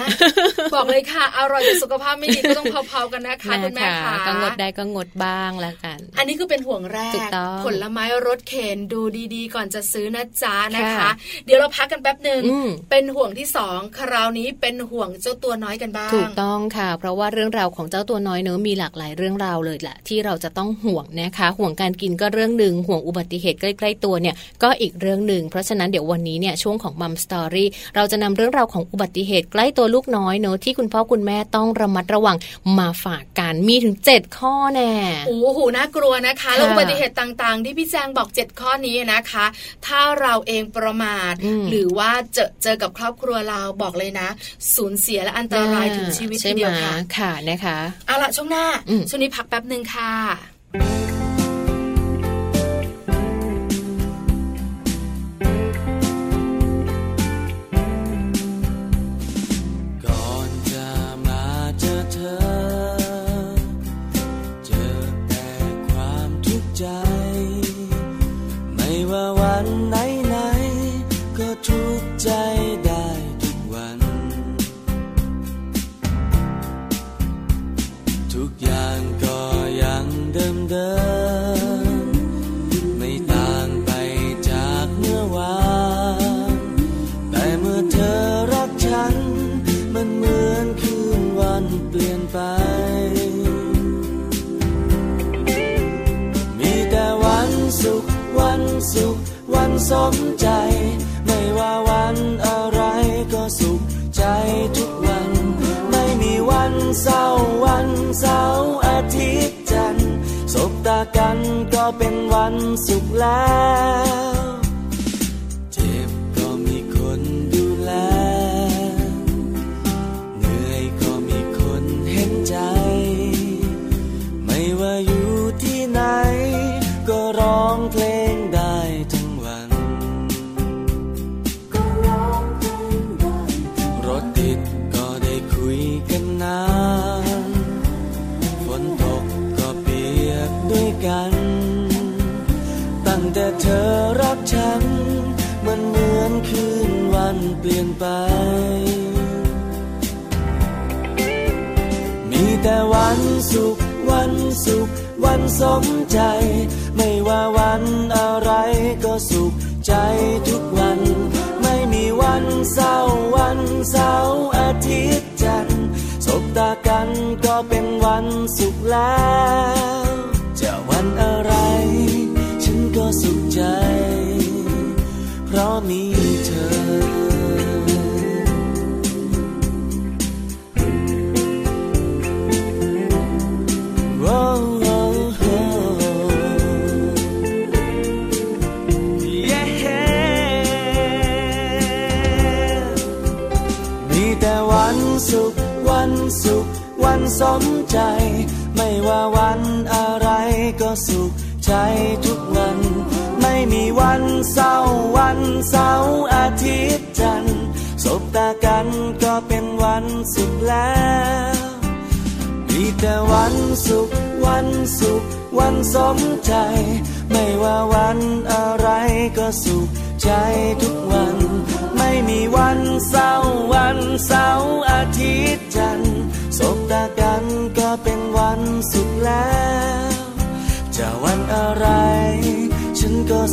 Speaker 4: บอกเลยค่ะ อร่อยแต่สุขภาพไม่ดีก็ต้องเผาๆกันนะคะคุณแม่ค่ะ
Speaker 3: ก็งดได้ก็งดบ้างแล้วกัน
Speaker 4: อันนี้คือเป็นห่วงแร
Speaker 3: ถู
Speaker 4: ก
Speaker 3: กต้อง
Speaker 4: ผลไม้รสเข็นดูดีๆ ก่อนจะซื้อนะจ๊ะนะคะ
Speaker 3: ค่ะ
Speaker 4: เดี๋ยวเราพักกันแป๊บหนึ่ง
Speaker 3: อืม
Speaker 4: เป็นห่วงที่สองคราวนี้เป็นห่วงเจ้าตัวน้อยกันบ้าง
Speaker 3: ถูกต้องค่ะ เพราะว่าเรื่องราวของเจ้าตัวน้อยเนื้อะมีหลากหลายเรื่องราวเลยแหละที่เราจะต้องห่วงนะคะ ห่วงการกินก็เรื่องหนึ่งห่วงอุบัติเหตุใกล้ๆตัวเนี่ยก็อีกเรื่องหนึ่งเพราะฉะนั้นเดี๋ยววันนี้เนี่ยช่วงของมัมสตอรี่เราจะนำเรื่องราวของอุบัติเหตุใกล้ตัวลูกน้อยเนอะที่คุณพ่อคุณแม่ต้องระมัดระวังมาฝากกันมีถึง 7 ข้อแน่
Speaker 4: โอ้โหน่ากลัวนะคะ
Speaker 3: ค่ะ
Speaker 4: แล้วอุบัติเหตุต่างๆ ที่พี่แจงบอก 7 ข้อนี้นะคะ ถ้าเราเองประมาท
Speaker 3: อืม
Speaker 4: หรือว่าเจอเจอกับครอบครัวเราบอกเลยนะ สูญเสียและอันตรายถึงชีวิต
Speaker 3: ใช่
Speaker 4: ที
Speaker 3: ไหม
Speaker 4: เดียวค่ะ
Speaker 3: ค่ะนะคะ
Speaker 4: เอาล่ะช่วงหน้า
Speaker 3: อืม
Speaker 4: ช่วงนี้พักแป๊บหนึ่งค่ะ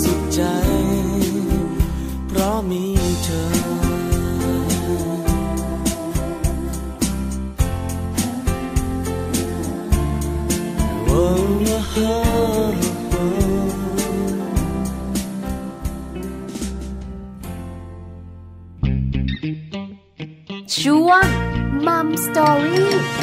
Speaker 5: สุขใจ เพราะมีเธอ
Speaker 1: ช่วงมัมสตอรี่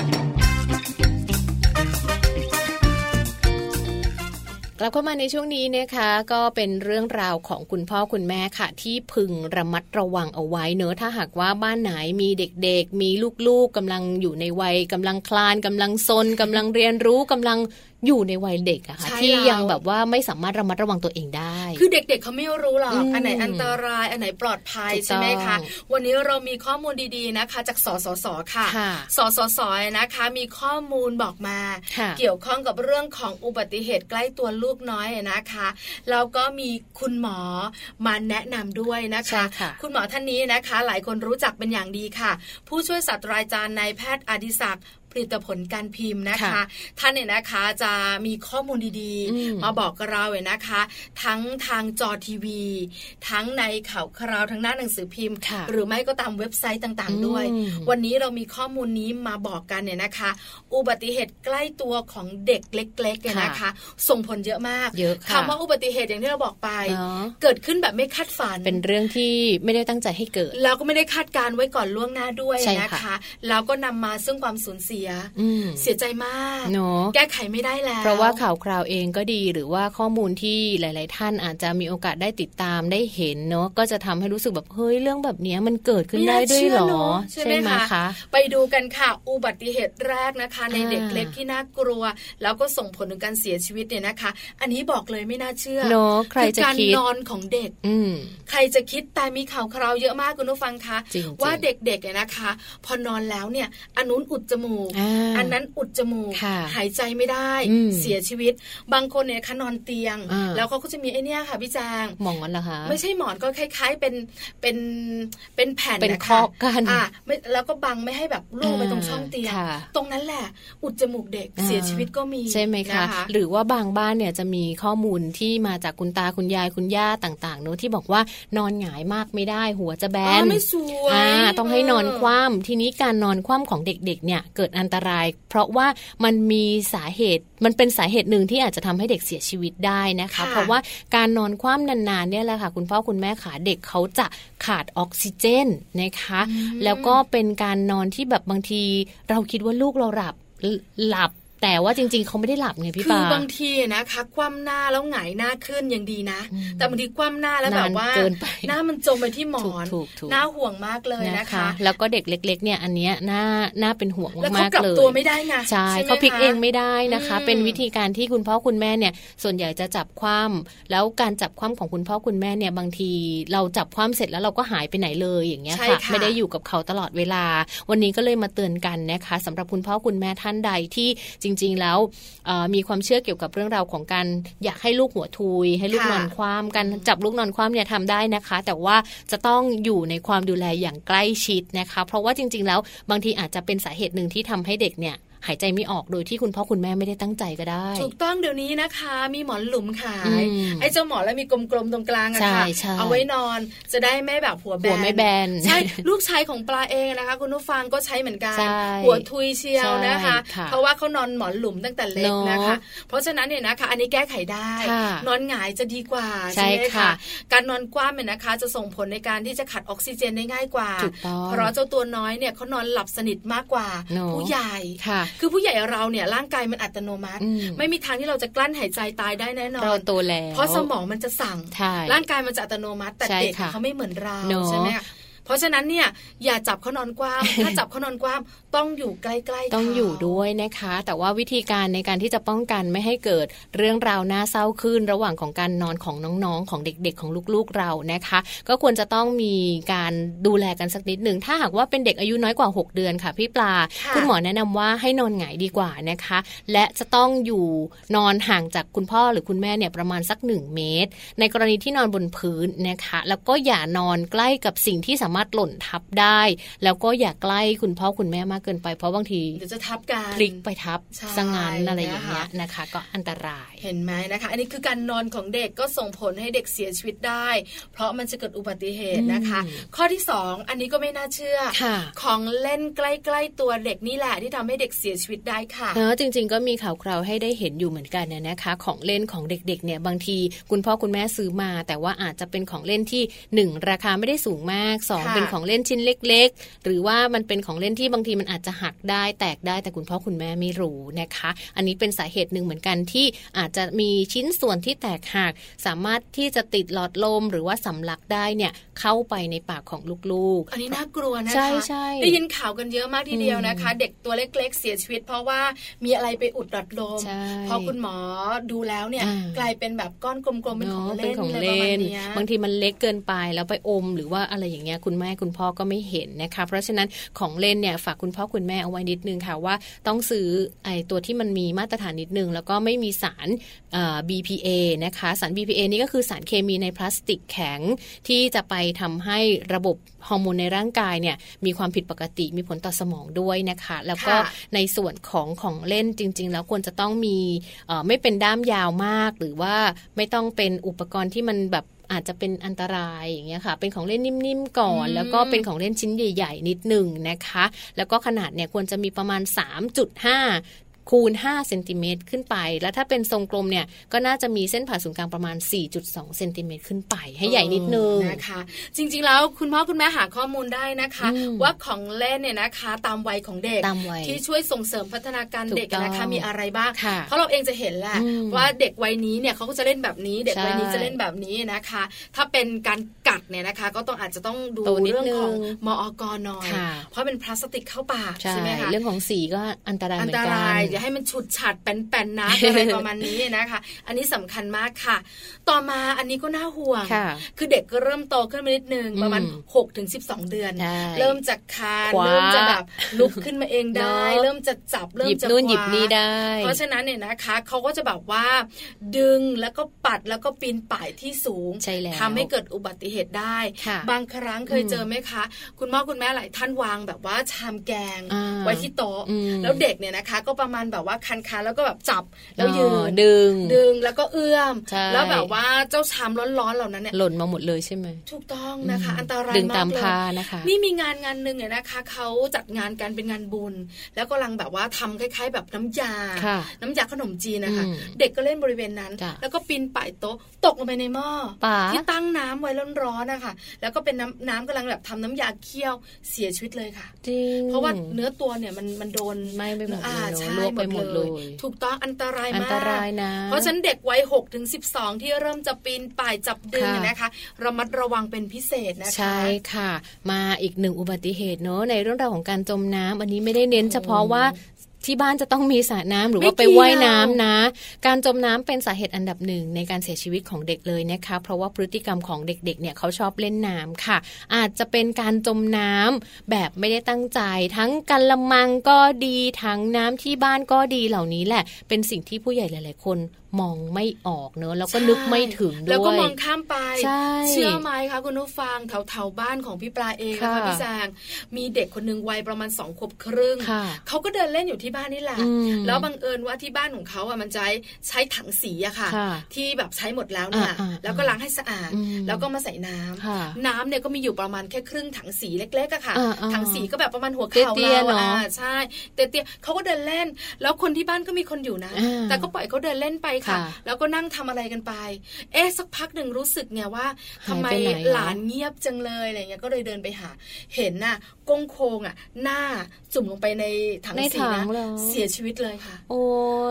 Speaker 3: กลับเข้ามาในช่วงนี้นะคะก็เป็นเรื่องราวของคุณพ่อคุณแม่ค่ะ ที่พึงระมัดระวังเอาไว้เนอะถ้าหากว่าบ้านไหนมีเด็กๆ มีลูกๆกำลังอยู่ในวัยกำลังคลานกำลังซนกำลังเรียนรู้กำลัง อยู่ในวัยเด็กอะค่ะ
Speaker 4: ใช่
Speaker 3: ที่
Speaker 4: แล้ว
Speaker 3: ยังแบบว่าไม่สามารถระมัดระวังตัวเองได้
Speaker 4: คือเด็กๆเขาไม่รู้หรอก
Speaker 3: อืม
Speaker 4: อันไหนอันตรายอันไหนปลอดภัย
Speaker 3: ถูกต้อง
Speaker 4: ใช่ไหมคะวันนี้เรามีข้อมูลดีๆนะคะ จากสสสค่ะ
Speaker 3: ค่ะ
Speaker 4: สสสนะคะ มีข้อมูลบอกมา
Speaker 3: ค่ะ
Speaker 4: เกี่ยวข้องกับเรื่องของอุบัติเหตุใกล้ตัวลูกน้อยนะคะแล้วก็มีคุณหมอมาแนะนำด้วยนะ
Speaker 3: ใช่
Speaker 4: คะ
Speaker 3: ค่ะ
Speaker 4: คุณหมอท่านนี้นะคะ หลายคนรู้จักเป็นอย่างดีค่ะ ผู้ช่วยศาสตราจารย์นายแพทย์อดิศักดิ์ ผลิตผลการพิมพ์นะคะ
Speaker 3: ค่ะ
Speaker 4: ท่านเนี่ยนะคะจะมีข้อมูลดี
Speaker 3: อืม
Speaker 4: ๆมาบอกกับเราเนี่ยนะคะ ทั้งทางจอทีวี ทั้งในข่าวคราวทั้งหน้าหนังสือพิมพ์
Speaker 3: ค่ะ
Speaker 4: หรือไม่ก็ตามเว็บไซต์ต่างๆด้วย
Speaker 3: อืม
Speaker 4: วันนี้เรามีข้อมูลนี้มาบอกกันเนี่ยนะคะ อุบัติเหตุใกล้ตัวของเด็กเล็กๆเนี่ยนะคะ ส่งผลเยอะมาก
Speaker 3: เยอะค่ะ
Speaker 4: คำว่าอุบัติเหตุอย่างที่เราบอกไป
Speaker 3: เนาะ
Speaker 4: เกิดขึ้นแบบไม่คาดฝัน
Speaker 3: เป็นเรื่องที่ไม่ได้ตั้งใจให้เกิด
Speaker 4: แล้วก็ไม่ได้คาดการไว้ก่อนล่วงหน้าด้วย
Speaker 3: ใช่
Speaker 4: นะ
Speaker 3: ค่ะ
Speaker 4: คะแล้วก็นำมาซึ่งความสูญเสีย
Speaker 3: อืม
Speaker 4: เสียใจมาก
Speaker 3: เนาะ
Speaker 4: แก้ไขไม่ได้แล้ว
Speaker 3: เพราะว่าข่าวคราวเองก็ดีหรือว่าข้อมูลที่หลาย ๆ ท่านอาจจะมีโอกาสได้ติดตามได้เห็นเนาะก็จะทำให้รู้สึกแบบเฮ้ยเรื่องแบบเนี้ยมันเกิดขึ้น
Speaker 4: ม่
Speaker 3: ได้
Speaker 4: น่า
Speaker 3: ด้วย
Speaker 4: เชื่
Speaker 3: เหรอ
Speaker 4: เนอะใช่ไหมคะ
Speaker 3: คะ
Speaker 4: ไปดูกันค่ะ อุบัติเหตุแรกนะคะ ใน
Speaker 3: อ่า
Speaker 4: เด็กเล็กที่น่ากลัว แล้วก็ส่งผลถึงการเสียชีวิตเนี่ยนะคะ อันนี้บอกเลยไม่น่าเชื่อ
Speaker 3: เนาะใครจะ
Speaker 4: อการ
Speaker 3: คิด
Speaker 4: นอนของเด็ก
Speaker 3: อืม
Speaker 4: ใครจะคิดแต่มีข่าวคราวเยอะมากคุณผู้ฟังคะ
Speaker 3: จริงๆ
Speaker 4: ว่าเด็กๆเนี่ยนะคะ พอนอนแล้วเนี่ยอันนู้นอุดจมูก
Speaker 3: อ่า
Speaker 4: อันนั้นอุดจมูก
Speaker 3: ค่ะ
Speaker 4: หายใจไม่ได้
Speaker 3: อืม
Speaker 4: เสียชีวิต บางคนเนี่ยคะนอนเตียง
Speaker 3: อ่า
Speaker 4: แล้วเขาก็จะมีไอเนี้ยค่ะพี่แจง
Speaker 3: หมองกันเหรอคะ
Speaker 4: ไม่ใช่หมอนก็คล้ายๆเป็นเป็นเป็นแผ่น
Speaker 3: เป็น
Speaker 4: นะ
Speaker 3: ค
Speaker 4: คะ
Speaker 3: อกกัน
Speaker 4: อ่าไม่แล้วก็บังไม่ให้แบบลูกไปตรงช่องเตียง
Speaker 3: ค่ะ
Speaker 4: ตรงนั้นแหละ อุดจมูกเด็ก
Speaker 3: อ่า
Speaker 4: เสียชีวิตก็มี
Speaker 3: ใช่ไหมคะ
Speaker 4: น
Speaker 3: หรือว่าบางบ้านเนี่ยจะมีข้อมูลที่มาจากคุณตาคุณยายคุณย่าต่างๆเนอะที่บอกว่านอนหงายมากไม่ได้ หัวจะแบ
Speaker 4: อ๋อนไม่สวย
Speaker 3: อ่าต้องให้นอน
Speaker 4: เค
Speaker 3: ว่ำทีนี้การนอนคว่ำของเด็กๆเนี่ยเกิดอันตราย เพราะว่ามันมีสาเหตุ มันเป็นสาเหตุหนึ่งที่อาจจะทำให้เด็กเสียชีวิตได้นะคะ
Speaker 4: ค่ะ
Speaker 3: เพราะว่าการนอนคว่ำนานๆเนี่ยแหละค่ะ คุณพ่อคุณแม่ขาเด็กเขาจะขาดออกซิเจนนะคะ แล้วก็เป็นการนอนที่แบบบางที เราคิดว่าลูกเราหลับหลับ แต่ว่าจริง ๆเขาไม่ได้หลับไงพี่
Speaker 4: คื
Speaker 3: ปา
Speaker 4: อบางทีนะคะคว่ำหน้าแล้วหงายหน้าขึ้นยังดีนะ
Speaker 3: อืม
Speaker 4: แต่บางทีคว่ำหน้าแล้วแบบว่า
Speaker 3: เกินไป
Speaker 4: หน้ามันจมไปที่หมอน
Speaker 3: ถูกถูกถูก
Speaker 4: น่าห่วงมากเลยนะคะ
Speaker 3: แล้วก็เด็กเล็ก ๆ เนี่ยอันเนี้ยน่าน่าเป็นห่วง
Speaker 4: แล้วเขา
Speaker 3: มาก
Speaker 4: กลั
Speaker 3: ๆ
Speaker 4: บ
Speaker 3: เลย
Speaker 4: ตัวไม่ได้ไง
Speaker 3: ใช่
Speaker 4: ไหม
Speaker 3: เขาพลิก
Speaker 4: คะ
Speaker 3: เองไม่ได้นะคะ
Speaker 4: อืม
Speaker 3: เป็นวิธีการที่คุณพ่อคุณแม่เนี่ยส่วนใหญ่จะจับคว่ำแล้วการจับคว่ำของคุณพ่อคุณแม่เนี่ยบางทีเราจับคว่ำเสร็จแล้วเราก็หายไปไหนเลยอย่างเงี้ย
Speaker 4: ใช่
Speaker 3: ค่ะ
Speaker 4: ค่ะ
Speaker 3: ไม่ได้อยู่กับเขาตลอดเวลา วันนี้ก็เลยมาเตือนกันนะคะสำหรับคุณพ่อคุณแม่ท่านใดที่จริง ๆ แล้วเอ่อมีความเชื่อเกี่ยวกับเรื่องราวของการอยากให้ลูกหัวทุย ให้ลูก
Speaker 4: ค่ะ
Speaker 3: นอนคว่ำกันจับลูกนอนคว่ำเนี่ยทำได้นะคะ แต่ว่าจะต้องอยู่ในความดูแลอย่างใกล้ชิดนะคะ เพราะว่าจริง ๆ แล้วบางทีอาจจะเป็นสาเหตุหนึ่งที่ทำให้เด็กเนี่ย หายใจไม่ออกโดยที่คุณพ่อคุณแม่ไม่ได้ตั้งใจก็ได้
Speaker 4: ถูกต้องเดี๋ยวนี้นะคะ มีหมอนหลุมขาย
Speaker 3: อืม
Speaker 4: ไอ้เจ้าหมอนแล้วมีกลมๆตรงกลางอะ
Speaker 3: ใช่
Speaker 4: ค่ะ
Speaker 3: ใช่
Speaker 4: เอาไว้นอนจะได้ไม่แบบหัวแบน
Speaker 3: หัวไม่แบน
Speaker 4: ใช่ลูกชายของปลาเองนะคะ คุณผู้ฟังก็ใช้เหมือนกัน
Speaker 3: ใช่
Speaker 4: หัวทุยเชียวนะคะ
Speaker 3: ใช่ค่ะ
Speaker 4: เพราะว่าเขานอนหมอนหลุมตั้งแต่เล็ก
Speaker 3: เนอะ
Speaker 4: นะคะ เพราะฉะนั้นเนี่ยนะคะ อันนี้แก้ไขได้
Speaker 3: ค่ะ
Speaker 4: นอนหงายจะดีกว่า
Speaker 3: ใช่
Speaker 4: ใช่ไหม
Speaker 3: ค่ะ
Speaker 4: คะการนอนกว้านเนี่ยนะคะ จะส่งผลในการที่จะขัดออกซิเจนได้ง่ายกว่า
Speaker 3: ถูกต้อง
Speaker 4: เพราะเจ้าตัวน้อยเนี่ยเขานอนหลับสนิทมากกว่า
Speaker 3: เนอะ
Speaker 4: ผู้ใหญ่
Speaker 3: ค่ะ
Speaker 4: คือผู้ใหญ่เราเนี่ยร่างกายมันอัตโนมัติ
Speaker 3: อืม
Speaker 4: ไม่มีทางที่เราจะกลั้นหายใจตายได้แน่นอ
Speaker 3: เรา
Speaker 4: น
Speaker 3: โตแล้ว
Speaker 4: เพราะสมองมันจะสั่ง
Speaker 3: ใช่
Speaker 4: ร่างกายมันจะอัตโนมัติ แต่
Speaker 3: ใช่
Speaker 4: เด็ก
Speaker 3: ค่ะ
Speaker 4: เขาไม่เหมือนเรา
Speaker 3: เนอะ
Speaker 4: ใช่ไหมคะเพราะฉะนั้นเนี่ยอย่าจับเขานอนกว้างถ้าจับเขานอนกว้าง ต้องอยู่ใกล้ๆ
Speaker 3: ต้อง
Speaker 4: เขา
Speaker 3: อยู่ด้วยนะคะ แต่ว่าวิธีการในการที่จะป้องกันไม่ให้เกิดเรื่องราวน่าเศร้าขึ้น ระหว่างของการนอนของน้องๆ ของเด็กๆ ของลูกๆเรานะคะ ก็ควรจะต้องมีการดูแลกันสักนิดหนึ่งถ้าหากว่าเป็นเด็กอายุน้อยกว่า 6 เดือนค่ะพี่ปลา
Speaker 4: ค่ะ
Speaker 3: คุณหมอแนะนำว่าให้นอนหงายดีกว่านะคะ และจะต้องอยู่นอนห่างจากคุณพ่อหรือคุณแม่เนี่ยประมาณสัก 1 เมตร ในกรณีที่นอนบนพื้นนะคะ แล้วก็อย่านอนใกล้กับสิ่งที่สามารถหล่นทับได้ แล้วก็อย่าใกล้คุณพ่อคุณแม่มากเกินไปเพราะบางที
Speaker 4: เดี๋ยวจะทับกัน
Speaker 3: พลิกไปทับ
Speaker 4: ใช่
Speaker 3: ซะงั้นอะไรอย่างเงี้ย
Speaker 4: นะคะ
Speaker 3: นะคะ ก็อันตราย
Speaker 4: เห็นไหมนะคะ อันนี้คือการนอนของเด็กก็ส่งผลให้เด็กเสียชีวิตได้ เพราะมันจะเกิดอุบัติเหตุนะคะ
Speaker 3: อืม
Speaker 4: ข้อที่สองอันนี้ก็ไม่น่าเชื่อ
Speaker 3: ค่ะ
Speaker 4: ของเล่นใกล้ ๆ ตัวเด็กนี่แหละที่ทำให้เด็กเสียชีวิตได้ค่ะ
Speaker 3: เนอะจริง ๆ ก็มีข่าวคราวให้ได้เห็นอยู่เหมือนกันเนี่ยนะคะ ของเล่นของเด็กๆเนี่ยบางทีคุณพ่อคุณแม่ซื้อมา แต่ว่าอาจจะเป็นของเล่นที่หนึ่งราคาไม่ได้สูงมากสอง
Speaker 4: ค่ะ
Speaker 3: เป็นของเล่นชิ้นเล็ก ๆ หรือว่ามันเป็นของเล่นที่บางทีมันอาจจะหักได้แตกได้แต่คุณพ่อคุณแม่ไม่รู้นะคะ อันนี้เป็นสาเหตุหนึ่งเหมือนกันที่อาจจะมีชิ้นส่วนที่แตกหัก สามารถที่จะติดหลอดลมหรือว่าสำลักได้เนี่ยเข้าไปในปากของลูกๆ
Speaker 4: อันนี้น่ากลัวนะคะ
Speaker 3: ใช่ใช่
Speaker 4: ได้ยินข่าวกันเยอะมากทีเดียวนะคะ เด็กตัวเล็กๆ เสียชีวิต เพราะว่ามีอะไรไปอุดหลอดลม
Speaker 3: ใช่
Speaker 4: พอคุณหมอดูแล้วเนี่ย
Speaker 3: อ่าก
Speaker 4: ลายเป็นแบบก้อนกลมๆเป็นของ
Speaker 3: เนาะ
Speaker 4: เล่
Speaker 3: เป็น
Speaker 4: น
Speaker 3: ของ
Speaker 4: อะไรประ
Speaker 3: เล่
Speaker 4: มาณ
Speaker 3: น
Speaker 4: เนี้ย
Speaker 3: บางทีมันเล็กเกินไปแล้วไปอม หรือว่าอะไรอย่างเงี้ยคุณแม่คุณพ่อก็ไม่เห็นนะคะ เพราะฉะนั้นของเล่นเนี่ยฝากคุณพ่อคุณแม่เอาไว้นิดนึงค่ะว่าต้องซื้อไอ้ตัวที่มันมีมาตรฐานนิดนึง แล้วก็ไม่มีสารเอ่อ BPA นะคะสาร BPA นี่ก็คือสารเคมีในพลาสติกแข็ง ที่จะไปทำให้ระบบฮอร์โมนในร่างกายเนี่ยมีความผิดปกติมีผลต่อสมองด้วยนะคะ แล้วก็
Speaker 4: ค่ะ
Speaker 3: ในส่วนของของเล่นจริง ๆ แล้วควรจะต้องมีเอ่อไม่เป็นด้ามยาวมาก หรือว่าไม่ต้องเป็นอุปกรณ์ที่มันแบบ อาจจะเป็นอันตรายอย่างเงี้ยค่ะ เป็นของเล่นนิ่มๆก่อน
Speaker 4: อืม
Speaker 3: แล้วก็เป็นของเล่นชิ้นใหญ่ ๆ นิดหนึ่งนะคะ แล้วก็ขนาดเนี่ยควรจะมีประมาณ 3.5 คูณ5เซนติเมตรขึ้นไป แล้วถ้าเป็นทรงกลมเนี่ยก็น่าจะมีเส้นผ่าศูนย์กลางประมาณ 4.2เซนติเมตรขึ้นไป ให้ใหญ่นิดนึง
Speaker 4: นะคะ จริงๆแล้วคุณพ่อคุณแม่หาข้อมูลได้นะคะ
Speaker 3: อืม
Speaker 4: ว่าของเล่นเนี่ยนะคะ ตามวัยของเด็ก
Speaker 3: ตามวัย
Speaker 4: ที่ช่วยส่งเสริมพัฒนาการ
Speaker 3: ถูก
Speaker 4: เด็กนะคะ
Speaker 3: ต้อง
Speaker 4: มีอะไรบ้าง
Speaker 3: ค่ะ
Speaker 4: เพราะเราเองจะเห็นแหละ
Speaker 3: อืม
Speaker 4: ว่าเด็กวัยนี้เนี่ยเขาก็จะเล่นแบบนี้ เด็ก
Speaker 3: ใช่
Speaker 4: วัยนี้จะเล่นแบบนี้นะคะ ถ้าเป็นการกัดเนี่ยนะคะ ก็ต้องอาจจะต้องดู
Speaker 3: โตนิด
Speaker 4: เรื่องของ
Speaker 3: นึง
Speaker 4: มอกหน่อย
Speaker 3: ค่ะ
Speaker 4: เพราะเป็นพลาสติกเข้าปาก
Speaker 3: ใช่
Speaker 4: ใช่ไหมคะ
Speaker 3: เรื่องของสีก็อันตราย
Speaker 4: อั
Speaker 3: เห
Speaker 4: น
Speaker 3: มือ
Speaker 4: ต
Speaker 3: นกั
Speaker 4: ราย
Speaker 3: น
Speaker 4: อย่าให้มันฉุดฉัดแป้นๆนะอะไรประมาณนี้นะคะ อันนี้สำคัญมากค่ะ ต่อมาอันนี้ก็น่าห่วง
Speaker 3: ค่ะ
Speaker 4: คือเด็กก็เริ่มโตขึ้นมานิดนึง
Speaker 3: อืม
Speaker 4: ประมาณ6ถึง12เดือน
Speaker 3: ใช่
Speaker 4: เริ่มจากคาน
Speaker 3: คว้า
Speaker 4: เริ่มจะแบบลุกขึ้นมาเองได้
Speaker 3: เนอะ
Speaker 4: เริ่มจะจับเริ่
Speaker 3: ห
Speaker 4: ม
Speaker 3: ยิบ
Speaker 4: จะ
Speaker 3: นู่น
Speaker 4: คว้า
Speaker 3: หยิบนี่ได้
Speaker 4: เพราะฉะนั้นเนี่ยนะคะเขาก็จะแบบว่า ดึงแล้วก็ปัดแล้วก็ปีนป่ายที่สูง
Speaker 3: ใช่แล้ว
Speaker 4: ทำให้เกิดอุบัติเหตุได้
Speaker 3: ค่ะ
Speaker 4: บางครั้งเคย
Speaker 3: อืม
Speaker 4: เจอไหมคะ คุณพ่อคุณแม่หลายท่านวางแบบว่าชามแกง
Speaker 3: อ่า
Speaker 4: ไว้ที่โต๊ะ
Speaker 3: อืม
Speaker 4: แล้วเด็กเนี่ยนะคะ ก็ประมาณแบบว่าคันคาแล้วก็แบบจับแล้วยื
Speaker 3: อ๋อนดึง
Speaker 4: ดึงแล้วก็เอื้อม
Speaker 3: ใช่
Speaker 4: แล้วแบบว่าเจ้าชามร้อนๆเหล่านั้นเนี่ย
Speaker 3: หล่นมาหมดเลยใช่ไหม
Speaker 4: ถูกต้องนะคะ
Speaker 3: อืม
Speaker 4: อันตราย
Speaker 3: ดึง
Speaker 4: มาก
Speaker 3: ตาม
Speaker 4: เลย
Speaker 3: พานะคะ
Speaker 4: นี่มีงานงานหนึ่งเนี่ยนะคะเขาจัดงานกันเป็นงานบุญ แล้วกำลังแบบว่าทำคล้าย ๆ แบบน้ำยา
Speaker 3: ค่ะ
Speaker 4: น้ำยาขนมจีนนะคะ
Speaker 3: อืม
Speaker 4: เด็กก็เล่นบริเวณนั้น
Speaker 3: จ้ะ
Speaker 4: แล้วก็ปีนป่ายโต๊ะตกลงไปในหม้อ
Speaker 3: ป๋า
Speaker 4: ที่ตั้งน้ำไว้ร้อนๆนะคะแล้วก็เป็นน้ำน้ำกำลังแบบทำน้ำยาเคี่ยวเสียชีวิตเลยค่ะ
Speaker 3: จริง
Speaker 4: เพราะว่าเนื้อตัวเนี่ยมันมันโดน
Speaker 3: ไหม้ไปหมดเลย
Speaker 4: อ่า
Speaker 3: เนอะ
Speaker 4: ใช่
Speaker 3: ลวกไปหมดเลย
Speaker 4: ถูกต้องอันตราย
Speaker 3: อัน
Speaker 4: มาก
Speaker 3: ตรายนะ
Speaker 4: เพราะฉะนั้นเด็กวัย6ถึง12ที่เริ่มจะปีนป่ายจับดึง
Speaker 3: ค่ะ
Speaker 4: เนี่ยนะคะระมัดระวังเป็นพิเศษนะคะ
Speaker 3: ใช่ค่ะ มาอีกหนึ่งอุบัติเหตุเนอะในเรื่องราวของการจมน้ำอันนี้ไม่ได้เน้นเฉพาะว่า ที่บ้านจะต้องมีสระน้ำหรือว่า
Speaker 4: ไม่
Speaker 3: ไป
Speaker 4: เกี่ยว
Speaker 3: ว่ายน้ำนะ การจมน้ำเป็นสาเหตุอันดับหนึ่งในการเสียชีวิตของเด็กเลยนะคะ เพราะว่าพฤติกรรมของเด็กๆเนี่ยเขาชอบเล่นน้ำค่ะ อาจจะเป็นการจมน้ำแบบไม่ได้ตั้งใจ ทั้งกันละมังก็ดีทั้งน้ำที่บ้านก็ดีเหล่านี้แหละ เป็นสิ่งที่ผู้ใหญ่หลาย ๆ คน มองไม่ออกเนอะแล้วก็นึกไม่ถึงด้วย
Speaker 4: แล้วก็มองข้ามไป
Speaker 3: ใช่
Speaker 4: เชื่อไหมคะคุณผู้ฟังแถวแถวๆบ้านของพี่ปลาเองนะคะ
Speaker 3: ค่ะ
Speaker 4: พี่แจงมีเด็กคนหนึ่งวัยประมาณสองขวบครึ่ง
Speaker 3: ค่ะ
Speaker 4: เขาก็เดินเล่นอยู่ที่บ้านนี่แหละ
Speaker 3: อืม
Speaker 4: แล้วบังเอิญว่าที่บ้านของเขาอะมันใช้ใช้ถังสีอะค่ะ
Speaker 3: ค่ะ
Speaker 4: ที่แบบใช้หมดแล้วเนี่ย
Speaker 3: อ่าๆ
Speaker 4: แล้วก็ล้างให้สะอาด
Speaker 3: อืม
Speaker 4: แล้วก็มาใส่น้ำ
Speaker 3: ค่ะ
Speaker 4: น้ำเนี่ยก็มีอยู่ประมาณแค่ครึ่งถังสีเล็กๆอะค่ะ
Speaker 3: อ่าๆ
Speaker 4: ถังสีก็แบบประมาณหัวเข่า
Speaker 3: เตี้ยๆ
Speaker 4: เรา
Speaker 3: เนอะ
Speaker 4: อะใช่เตี้ยๆเขาก็เดินเล่น แล้วคนที่บ้านก็มีคนอยู่นะ
Speaker 3: อ่า
Speaker 4: แต่ก็ปล่อยเขาเดินเล่นไปค่ะ
Speaker 3: ค่ะ
Speaker 4: แล้วก็นั่งทำอะไรกันไป เอ๊ะสักพักหนึ่งรู้สึกไงว่าทำไม
Speaker 3: หายไปไหนอะ
Speaker 4: หลานเงียบจังเลยอะไรเงี้ยก็เลยเดินไปหา เห็นน่ะก้งโคงอะ หน้าจุ่มลงไปในถัง
Speaker 3: ใน
Speaker 4: สี
Speaker 3: ถั
Speaker 4: นะ
Speaker 3: งเหรอ
Speaker 4: เสียชีวิตเลยค่ะ
Speaker 3: โอ้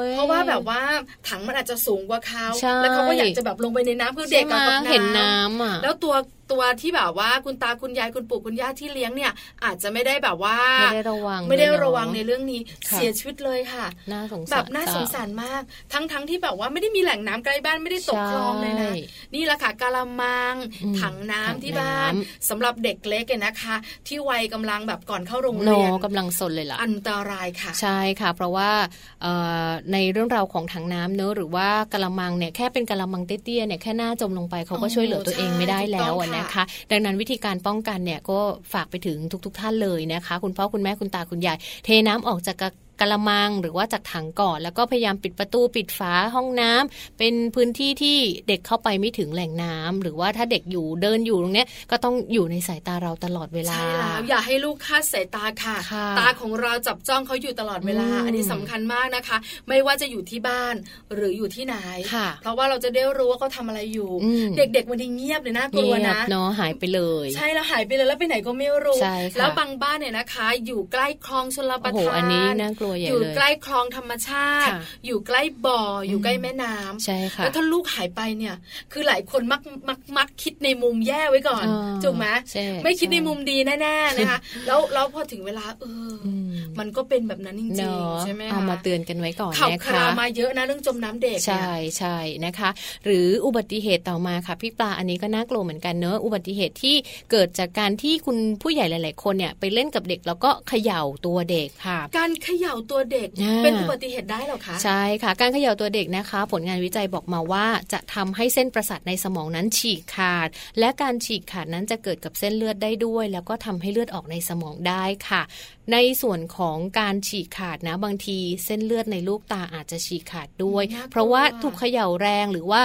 Speaker 3: ย
Speaker 4: เพราะว่าแบบว่าถังมันอาจจะสูงกว่าเขา
Speaker 3: ใช่
Speaker 4: แล้วเขาก็อยากจะแบบลงไปในน้ำเพื่อเด็ก
Speaker 3: ใช่
Speaker 4: อะ
Speaker 3: ไหม
Speaker 4: กับน้ำ
Speaker 3: เห็นน้ำอะ
Speaker 4: แล้วตัว ตัวที่แบบว่าคุณตาคุณยายคุณปู่คุณย่าที่เลี้ยงเนี่ย อาจจะไม่ได้แบบว่า
Speaker 3: ไม่ได้ระวัง
Speaker 4: ไม่ได้
Speaker 3: เลยเนอ
Speaker 4: ระวังในเรื่องนี้
Speaker 3: ค่ะ
Speaker 4: เสียชีวิตเลยค่ะ
Speaker 3: น่าสงสาร
Speaker 4: แบบน่าสงสารมาก ทั้งทั้งที่แบบว่าไม่ได้มีแหล่งน้ำใกล้บ้านไม่ได้ตกคลองเลยนะ
Speaker 3: ใช่
Speaker 4: นี่แหละค่ะกะละมัง
Speaker 3: อืม
Speaker 4: ถังน้ำ
Speaker 3: ถัง
Speaker 4: ที่บ้าน
Speaker 3: น้
Speaker 4: สำหรับเด็กเล็กเนี่ยนะคะ ที่วัยกำลังแบบก่อนเข้าโรง
Speaker 3: โน
Speaker 4: เรียน
Speaker 3: กำลังสนเลยล่ะ
Speaker 4: อันตรายค่ะ
Speaker 3: ใช่ค่ะ เพราะว่าเอ่อในเรื่องราวของถังน้ำเนอะหรือว่ากะละมังเนี่ยแค่เป็นกะละมังเตี้ยๆเนี่ยแค่หน้าจมลงไปเขาก็
Speaker 4: โอ้
Speaker 3: ช่วยเหลือตัวเองไม่ได้
Speaker 4: ใช่
Speaker 3: แล้ว
Speaker 4: ถูกต้
Speaker 3: อะ
Speaker 4: องค่ะ
Speaker 3: นะคะ ดังนั้นวิธีการป้องกันเนี่ยก็ฝากไปถึงทุก ๆ ท่านเลยนะคะ คุณพ่อคุณแม่คุณตาคุณยายเทน้ำออกจาก กะกะละมังหรือว่าจากถังก่อน แล้วก็พยายามปิดประตูปิดฝาห้องน้ำเป็นพื้นที่ที่เด็กเข้าไปไม่ถึงแหล่งน้ำหรือว่าถ้าเด็กอยู่เดินอยู่ตรงเนี้ยก็ต้องอยู่ในสายตาเราตลอดเวลา
Speaker 4: ใช่แล้วอย่าให้ลูกคลาดสายตาค่ะ
Speaker 3: ค่ะ
Speaker 4: ตาของเราจับจ้องเขาอยู่ตลอดเวลา
Speaker 3: อืม
Speaker 4: อันนี้สำคัญมากนะคะ ไม่ว่าจะอยู่ที่บ้านหรืออยู่ที่ไหน
Speaker 3: ค่ะ
Speaker 4: เพราะว่าเราจะได้รู้ว่าเขาทำอะไรอยู่
Speaker 3: อืม
Speaker 4: เด็กๆวันนี้เงียบเลยน่ากลัว
Speaker 3: เงียบ
Speaker 4: นะ
Speaker 3: เนาะหายไปเลย
Speaker 4: ใช่แล้วหายไปเลยแล้วไปไหนก็ไม่รู้
Speaker 3: ใช่ค่ะ
Speaker 4: แล้วบางบ้านเนี่ยนะคะ อยู่ใกล้คลองชลประ
Speaker 3: โอ้โห
Speaker 4: ทาน
Speaker 3: อันนี้น่ากลัวใหญ่
Speaker 4: อยู่
Speaker 3: เลย
Speaker 4: ใกล้คลองธรรมชาติ
Speaker 3: ค่ะ
Speaker 4: อยู่ใกล้บ่ออยู่ใกล้แม่น้ำ
Speaker 3: ใช่ค่ะ
Speaker 4: แล้วถ้าลูกหายไปเนี่ย คือหลายคนมักมักมักคิดในมุมแย่ไว้ก่อน
Speaker 3: อ่า
Speaker 4: ถูกไหม
Speaker 3: ใช่
Speaker 4: ไม่คิด
Speaker 3: ใช่
Speaker 4: ในมุมดีแน่ๆนะคะแล้วแล้วพอถึงเวลาเอออ
Speaker 3: ม
Speaker 4: มันก็เป็นแบบนั้นจริ
Speaker 3: เน
Speaker 4: ง
Speaker 3: อะ
Speaker 4: ๆใช่ไหมคะ
Speaker 3: เอามาเตือนกันไว้ก่อน
Speaker 4: ข่าว
Speaker 3: นะ
Speaker 4: ครา
Speaker 3: คะ
Speaker 4: วมาเยอะนะเรื่องจมน้ำเด็ก
Speaker 3: ใช่
Speaker 4: เนี่ย
Speaker 3: ใช่นะคะ หรืออุบัติเหตุต่อมาค่ะพี่ปลาอันนี้ก็น่ากลัวเหมือนกันเนอะอุบัติเหตุที่เกิดจากการที่คุณผู้ใหญ่หลาย ๆ คนเนี่ยไปเล่นกับเด็กแล้วก็เขย่าตัวเด็กค่ะ
Speaker 4: การเขย่าตัวเด็ก
Speaker 3: อ่า
Speaker 4: เป็นอุบัติเหตุได้เหรอคะ
Speaker 3: ใช่ค่ะ การเขย่าตัวเด็กนะคะ ผลงานวิจัยบอกมาว่า จะทำให้เส้นประสาทในสมองนั้นฉีกขาด และการฉีกขาดนั้นจะเกิดกับเส้นเลือดได้ด้วย แล้วก็ทำให้เลือดออกในสมองได้ค่ะ ในส่วนของการฉีกขาดนะบางที เส้นเลือดในลูกตาอาจจะฉีกขาดด้วย
Speaker 4: น่ากลัว
Speaker 3: เพราะว่าถูกเขย่าแรงหรือว่า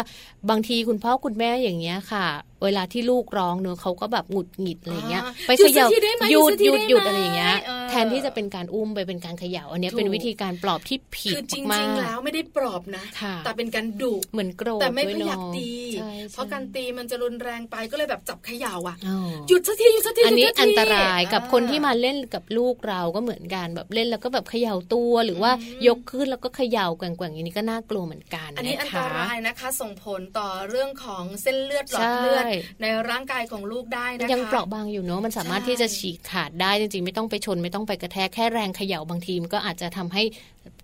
Speaker 3: บางทีคุณพ่อคุณแม่อย่างเงี้ยค่ะเวลาที่ลูกร้องเนอะเขาก็แบบหงุดหงิดอะไรเงี้ย
Speaker 4: อ่า
Speaker 3: ไปเขย่า
Speaker 4: หยุดสักทีได้ไหม
Speaker 3: หยุด
Speaker 4: ห
Speaker 3: ห
Speaker 4: ยุ
Speaker 3: ยุ
Speaker 4: ด
Speaker 3: ด
Speaker 4: สักที
Speaker 3: หยุด
Speaker 4: ได้ไหม
Speaker 3: อะไรอย่างเงี้ย
Speaker 4: เออ
Speaker 3: แทนที่จะเป็นการอุ้มไปเป็นการเขย่าอันเนี้ย
Speaker 4: ถูก
Speaker 3: เป็นวิธีการปลอบที่ผิด
Speaker 4: คือจ
Speaker 3: มา
Speaker 4: ริง
Speaker 3: ก
Speaker 4: ๆแล้วไม่ได้ปลอบนะ
Speaker 3: ค่ะ
Speaker 4: แต่เป็นการดุ
Speaker 3: เหมือนโกรธ
Speaker 4: แต่ไม่
Speaker 3: ด้ว
Speaker 4: ค่อยอยาก
Speaker 3: เนะ
Speaker 4: ตี
Speaker 3: ใช่
Speaker 4: เพราะ
Speaker 3: ใช่
Speaker 4: การตีมันจะรุนแรงไปก็เลยแบบจับเขย่าอะ
Speaker 3: อ๋อ
Speaker 4: หยุดสักทีหยุดสักที
Speaker 3: อันนี้
Speaker 4: หยุดสักที
Speaker 3: อันตรายกับ
Speaker 4: อ่
Speaker 3: คนที่มาเล่นกับลูกเราก็เหมือนกันแบบเล่นแล้วก็แบบเขย่าตัวหรือว่ายกขึ้นแล้วก็เขย่าแกว่งๆอย่างนี้ก็น่ากลัวเหมือนกัน
Speaker 4: อันนี้ะอัน
Speaker 3: คะ
Speaker 4: ตรายนะคะ ส่งผลต่อเรื่องของเส้นเลือดหลอดเลือด
Speaker 3: ใช่
Speaker 4: ในร่างกายของลูกได้นะคะ
Speaker 3: ยังเปราะบางอยู่เนอะมันสามารถ
Speaker 4: ใช่
Speaker 3: ที่จะฉีกขาดได้จริงๆ ไม่ต้องไปชนไม่ต้องไปกระแทกแค่แรงเขย่าบางทีมันก็อาจจะทำให้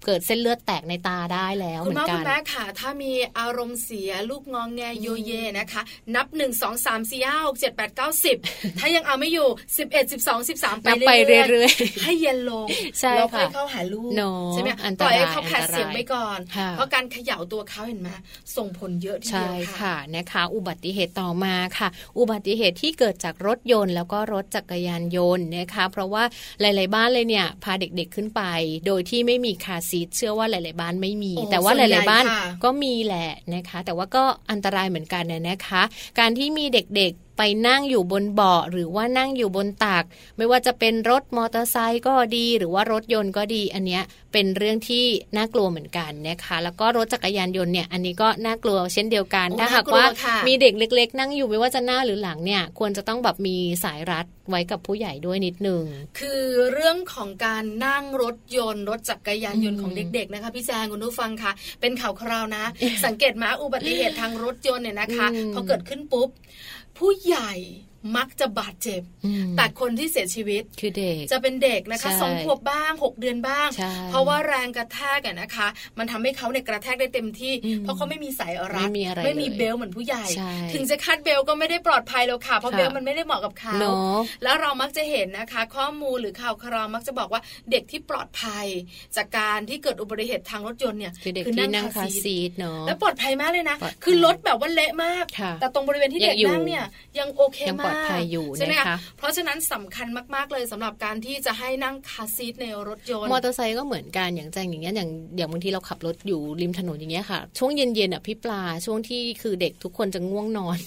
Speaker 3: เกิดเส้นเลือดแตกในตาได้แล้วเห
Speaker 4: คุณ
Speaker 3: มือ
Speaker 4: พ่อน
Speaker 3: กั
Speaker 4: คุ
Speaker 3: น
Speaker 4: ณแม่ค่ะ ถ้ามีอารมณ์เสียลูกงองแงโยเยนะคะ นับหนึ่งสองสามสี่ห้าหกเจ็ดแปดเก้าสิบถ้ายังเอาไม่อยู่สิบเอ็ดสิบสองสิบสามไป
Speaker 3: นับไป
Speaker 4: เรื่อย
Speaker 3: เรื่อย
Speaker 4: ๆให้เย็นลง
Speaker 3: ใช่
Speaker 4: แล้วค่อย
Speaker 3: ค่ะ
Speaker 4: เข้าหาลูก
Speaker 3: เนอะ
Speaker 4: ใช่ไหม
Speaker 3: อันต
Speaker 4: ปล่อย
Speaker 3: ราย
Speaker 4: ให้เขาแผด
Speaker 3: อันตราย
Speaker 4: เสียงไปก่อน
Speaker 3: ค่ะ
Speaker 4: เพราะการเขย่าตัวเขาเห็นไหมส่งผลเยอะทีเดี
Speaker 3: ใช่
Speaker 4: ยว
Speaker 3: ค่ะนะคะ อุบัติเหตุต่อมาค่ะ อุบัติเหตุที่เกิดจากรถยนต์แล้วก็รถจักรยานยนต์นะคะ เพราะว่าหลาย ๆ บ้านเลยเนี่ยพาเด็กๆขึ้นไป โดยที่ไม่มีคาร์ซีทเชื่อว่าหลาย ๆ บ้านไม่มี
Speaker 4: โอ้
Speaker 3: แต่ว่าห
Speaker 4: ส่วนใหญ่
Speaker 3: ลาย ๆ บ้าน
Speaker 4: ค่ะ
Speaker 3: ก็มีแหละนะคะ แต่ว่าก็อันตรายเหมือนกันเนี่ยนะคะ การที่มีเด็ก ๆ ไปนั่งอยู่บนเบาะหรือว่านั่งอยู่บนตัก ไม่ว่าจะเป็นรถมอเตอร์ไซค์ก็ดี หรือว่ารถยนต์ก็ดี อันเนี้ยเป็นเรื่องที่น่ากลัวเหมือนกันนะคะ แล้วก็รถจักรยานยนต์เนี่ยอันนี้ก็น่ากลัวเช่นเดียวกัน
Speaker 4: โอ้
Speaker 3: ถ้าหาก
Speaker 4: น่ากลัว
Speaker 3: ว่า
Speaker 4: ค่ะ
Speaker 3: มีเด็กเล็ก ๆ นั่งอยู่ไม่ว่าจะหน้าหรือหลังเนี่ยควรจะต้องแบบมีสายรัดไว้กับผู้ใหญ่ด้วยนิดนึง
Speaker 4: คือเรื่องของการนั่งรถยนต์รถจักรยานยนต์
Speaker 3: อืม
Speaker 4: ของเด็กๆนะคะพี่แจงคุณผู้ฟังคะเป็นข่าวคราวนะ สังเกตมาอุบัติเหตุทางรถยนต์เนี่ยนะคะ
Speaker 3: อืม
Speaker 4: พอเกิดขึ้นปุ๊บ ผู้ใหญ่ มักจะบาดเจ็บ
Speaker 3: อืม
Speaker 4: แต่คนที่เสียชีวิต
Speaker 3: คือเด็ก
Speaker 4: จะเป็นเด็กนะคะ
Speaker 3: ใช่
Speaker 4: สองขวบบ้างหกเดือนบ้าง
Speaker 3: ใช่
Speaker 4: เพราะว่าแรงกระแทกอะนะคะ มันทำให้เขาเนี่ยกระแทกได้เต็มที่
Speaker 3: อืม
Speaker 4: เพราะเขาไม่มีสายรัด
Speaker 3: ไม่มีอะไร
Speaker 4: ไม่มี
Speaker 3: เลย
Speaker 4: เบลเหมือนผู้ใหญ่
Speaker 3: ใช่
Speaker 4: ถึงจะคัดเบลก็ไม่ได้ปลอดภัยแล้วค่ะ เพราะ
Speaker 3: ค่ะ
Speaker 4: เบลมันไม่ได้เหมาะกับเขา
Speaker 3: เนาะ
Speaker 4: แล้วเรามักจะเห็นนะคะ ข้อมูลหรือข่าวคราวมักจะบอกว่าเด็กที่ปลอดภัย จากการที่เกิดอุบัติเหตุทางรถยนต์เนี่ย
Speaker 3: คือเด็กที่นั่ง car seat เนาะ
Speaker 4: แล้วปลอดภัยมากเลยนะ
Speaker 3: ปลอดภัย
Speaker 4: คือรถแบบว่าเละมาก
Speaker 3: ค่ะ
Speaker 4: แต่ตรงบริเวณที่เด็ก
Speaker 3: ยังอยู่
Speaker 4: นั่งเนี่ยยังโอเค
Speaker 3: ยัง
Speaker 4: มาก
Speaker 3: ปลอดภัยอยู่
Speaker 4: ใช่ไหม
Speaker 3: นะคะ
Speaker 4: คะเพราะฉะนั้นสำคัญมาก ๆ เลยสำหรับการที่จะให้นั่ง car seat ในรถยนต์
Speaker 3: มอเตอร์ไซค์ก็เหมือนกันอย่างแจงอย่างเงี้ยอย่างอย่างบางทีเราขับรถอยู่ริมถนนอย่างเงี้ยค่ะ ช่วงเย็นๆอะพี่ปลาช่วงที่คือเด็กทุกคนจะง่วงนอน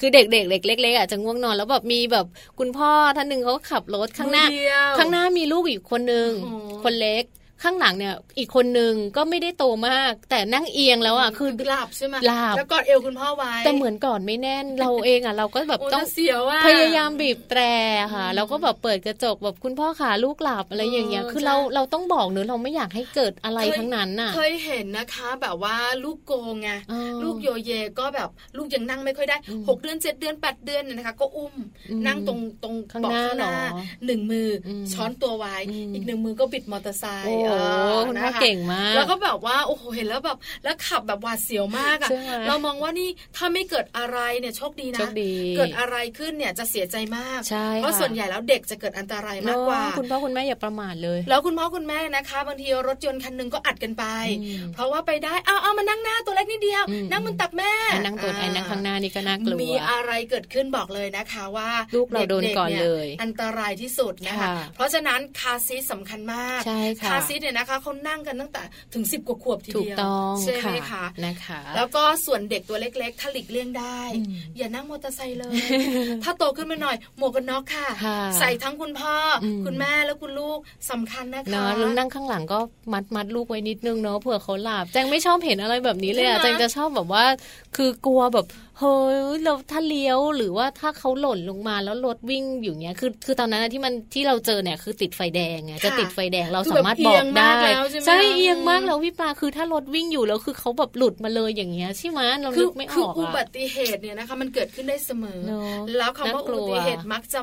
Speaker 3: คือเด็กๆเด็กเล็กๆอะจะง่วงนอนแล้วแบบมีแบบคุณพ่อท่านหนึ่งเขาก็ขับรถข้างหน้า
Speaker 4: มือเดียว
Speaker 3: ข้างหน้ามีลูกอีกคนนึง
Speaker 4: โอ้โห
Speaker 3: คนเล็ก ข้างหลังเนี่ย อีกคนนึงก็ไม่ได้โตมาก แต่นั่งเอียงแล้วอะคือ
Speaker 4: หลับใช่ไหม
Speaker 3: หลับ
Speaker 4: แล้วกอดเอวคุณพ่อไว้
Speaker 3: แต่เหมือนก่อนไม่แน่นเราเองอะ เราก็แบบ
Speaker 4: โอ้
Speaker 3: ต้อง
Speaker 4: น่าเสียวอะ
Speaker 3: พยายามบีบแตรค่ะแล้วก็แบบเปิดกระจกแบบคุณพ่อขาลูกหลับอะไรอย่างเงี้ย
Speaker 4: เออ
Speaker 3: คือ
Speaker 4: ใช่
Speaker 3: เราเราต้องบอกเนอะเราไม่อยากให้เกิดอะไร
Speaker 4: เคย
Speaker 3: ทั้งนั้นน่ะ
Speaker 4: เคยเห็นนะคะ แบบว่าลูกโกงไง
Speaker 3: อ๋อ
Speaker 4: ลูกโยเยก็แบบลูกยังนั่งไม่ค่อยได้
Speaker 3: อืม
Speaker 4: หกเดือนเจ็ดเดือนแปดเดือนเนี่ยนะคะ ก็อุ้ม
Speaker 3: อืม
Speaker 4: นั่งตรงตรง
Speaker 3: ข้าง
Speaker 4: เบาะ
Speaker 3: หน้า
Speaker 4: ข้างหน้า
Speaker 3: เหรอ
Speaker 4: หนึ่งมืออ
Speaker 3: ม
Speaker 4: ช้อนตัวไว้
Speaker 3: อืม
Speaker 4: อีกหนึ่งมือก็บิดมอเตอร์ไซ
Speaker 3: โอ้
Speaker 4: ค์
Speaker 3: โห
Speaker 4: เออ
Speaker 3: คุณ
Speaker 4: นะ
Speaker 3: พ่อ
Speaker 4: คะ
Speaker 3: เก่งมาก
Speaker 4: แล้วก็แบบว่าโอ้โหเห็นแล้วแบบ แล้วขับแบบหวาดเสียวมากอะ
Speaker 3: ใช่ไหม
Speaker 4: เรามองว่านี่ถ้าไม่เกิดอะไรเนี่ยโชคดี
Speaker 3: โช
Speaker 4: นะ
Speaker 3: คดี
Speaker 4: เกิดอะไรขึ้นเนี่ยจะเสียใจมาก
Speaker 3: ใช่
Speaker 4: เพราะ
Speaker 3: ค่ะ
Speaker 4: ส่วนใหญ่แล้วเด็กจะเกิดอันตรายมากกว่า
Speaker 3: เนอะคุณพ่อคุณแม่อย่าประมาทเลย
Speaker 4: แล้วคุณพ่อคุณแม่นะคะ บางทีรถยนต์คันหนึงก็อัดกันไป
Speaker 3: อืม
Speaker 4: เพราะว่าไปได้เอาเอามานั่งหน้าตัวเล็กนิดเดียว
Speaker 3: อืม
Speaker 4: นั่งบนตักแม่
Speaker 3: ไอ้นั่งตัวไอ้นั่งข้างหน้านี่ก็น่ากลัว
Speaker 4: มีอะไรเกิดขึ้นบอกเลยนะคะว่า
Speaker 3: ลูกเราโดนก่อน
Speaker 4: เต็มๆ
Speaker 3: เลย
Speaker 4: อันตรายที่สุดนะคะ
Speaker 3: ค่ะ
Speaker 4: เพราะฉะนั้น car seat สำคัญมาก
Speaker 3: ใช่ค่ะ
Speaker 4: car seat เนี่ยนะคะเขานั่งกันตั้งแต่ถึงสิบกว่าขวบที
Speaker 3: ถูก
Speaker 4: เดียว
Speaker 3: ต้อง
Speaker 4: ใช่ไหม
Speaker 3: ค่ะ
Speaker 4: คะ
Speaker 3: นะคะ
Speaker 4: แล้วก็ส่วนเด็กตัวเล็กๆถ้าหลีกเลี่ยงได้
Speaker 3: อืม
Speaker 4: อย่านั่งมอเตอร์ไซค์เลย ถ้าโตขึ้นมาหน่อย หมวกกันน็อกค่ะ
Speaker 3: ค่ะ
Speaker 4: ใส่ทั้งคุณพ่ออ
Speaker 3: ม
Speaker 4: คุณแม่แล้วคุณลูกสำคัญนะคะ
Speaker 3: เนาะแล้วนั่งข้างหลังก็มัดมัดลูกไว้นิดนึงเนาะเผื่อเขาหลับแจงไม่ชอบเห็นอะไรแบบนี้เลยอะ
Speaker 4: ใช่
Speaker 3: แจ
Speaker 4: ไหม
Speaker 3: งจะชอบแบบว่าคือกลัวแบบ เฮ้ยเราถ้าเลี้ยวหรือว่าถ้าเขาหล่นลงมาแล้วรถวิ่งอยู่เงี้ยคือคือตอนนั้นอะที่มันที่เราเจอเนี่ยคือติดไฟแดงไงจะติดไฟแดงเรา
Speaker 4: คือ
Speaker 3: สามารถบอกได้
Speaker 4: แบบเอียงมากแล้วใช่ไหม
Speaker 3: ใช่เอียงมากแล้วพี่ปลาคือถ้ารถวิ่งอยู่แล้วคือเขาแบบหลุดมาเลยอย่างเงี้ยใช่ไหมเรา
Speaker 4: คื
Speaker 3: นึ
Speaker 4: อก
Speaker 3: ไม่อ
Speaker 4: คือ
Speaker 3: อก
Speaker 4: อุบั
Speaker 3: อะ
Speaker 4: ติเหตุเนี่ยนะคะมันเกิดขึ้นได้เสมอ
Speaker 3: เนอะ
Speaker 4: แล้วคำว่า
Speaker 3: น่ากลั
Speaker 4: อุ
Speaker 3: ว
Speaker 4: บัติเหตุมักจะ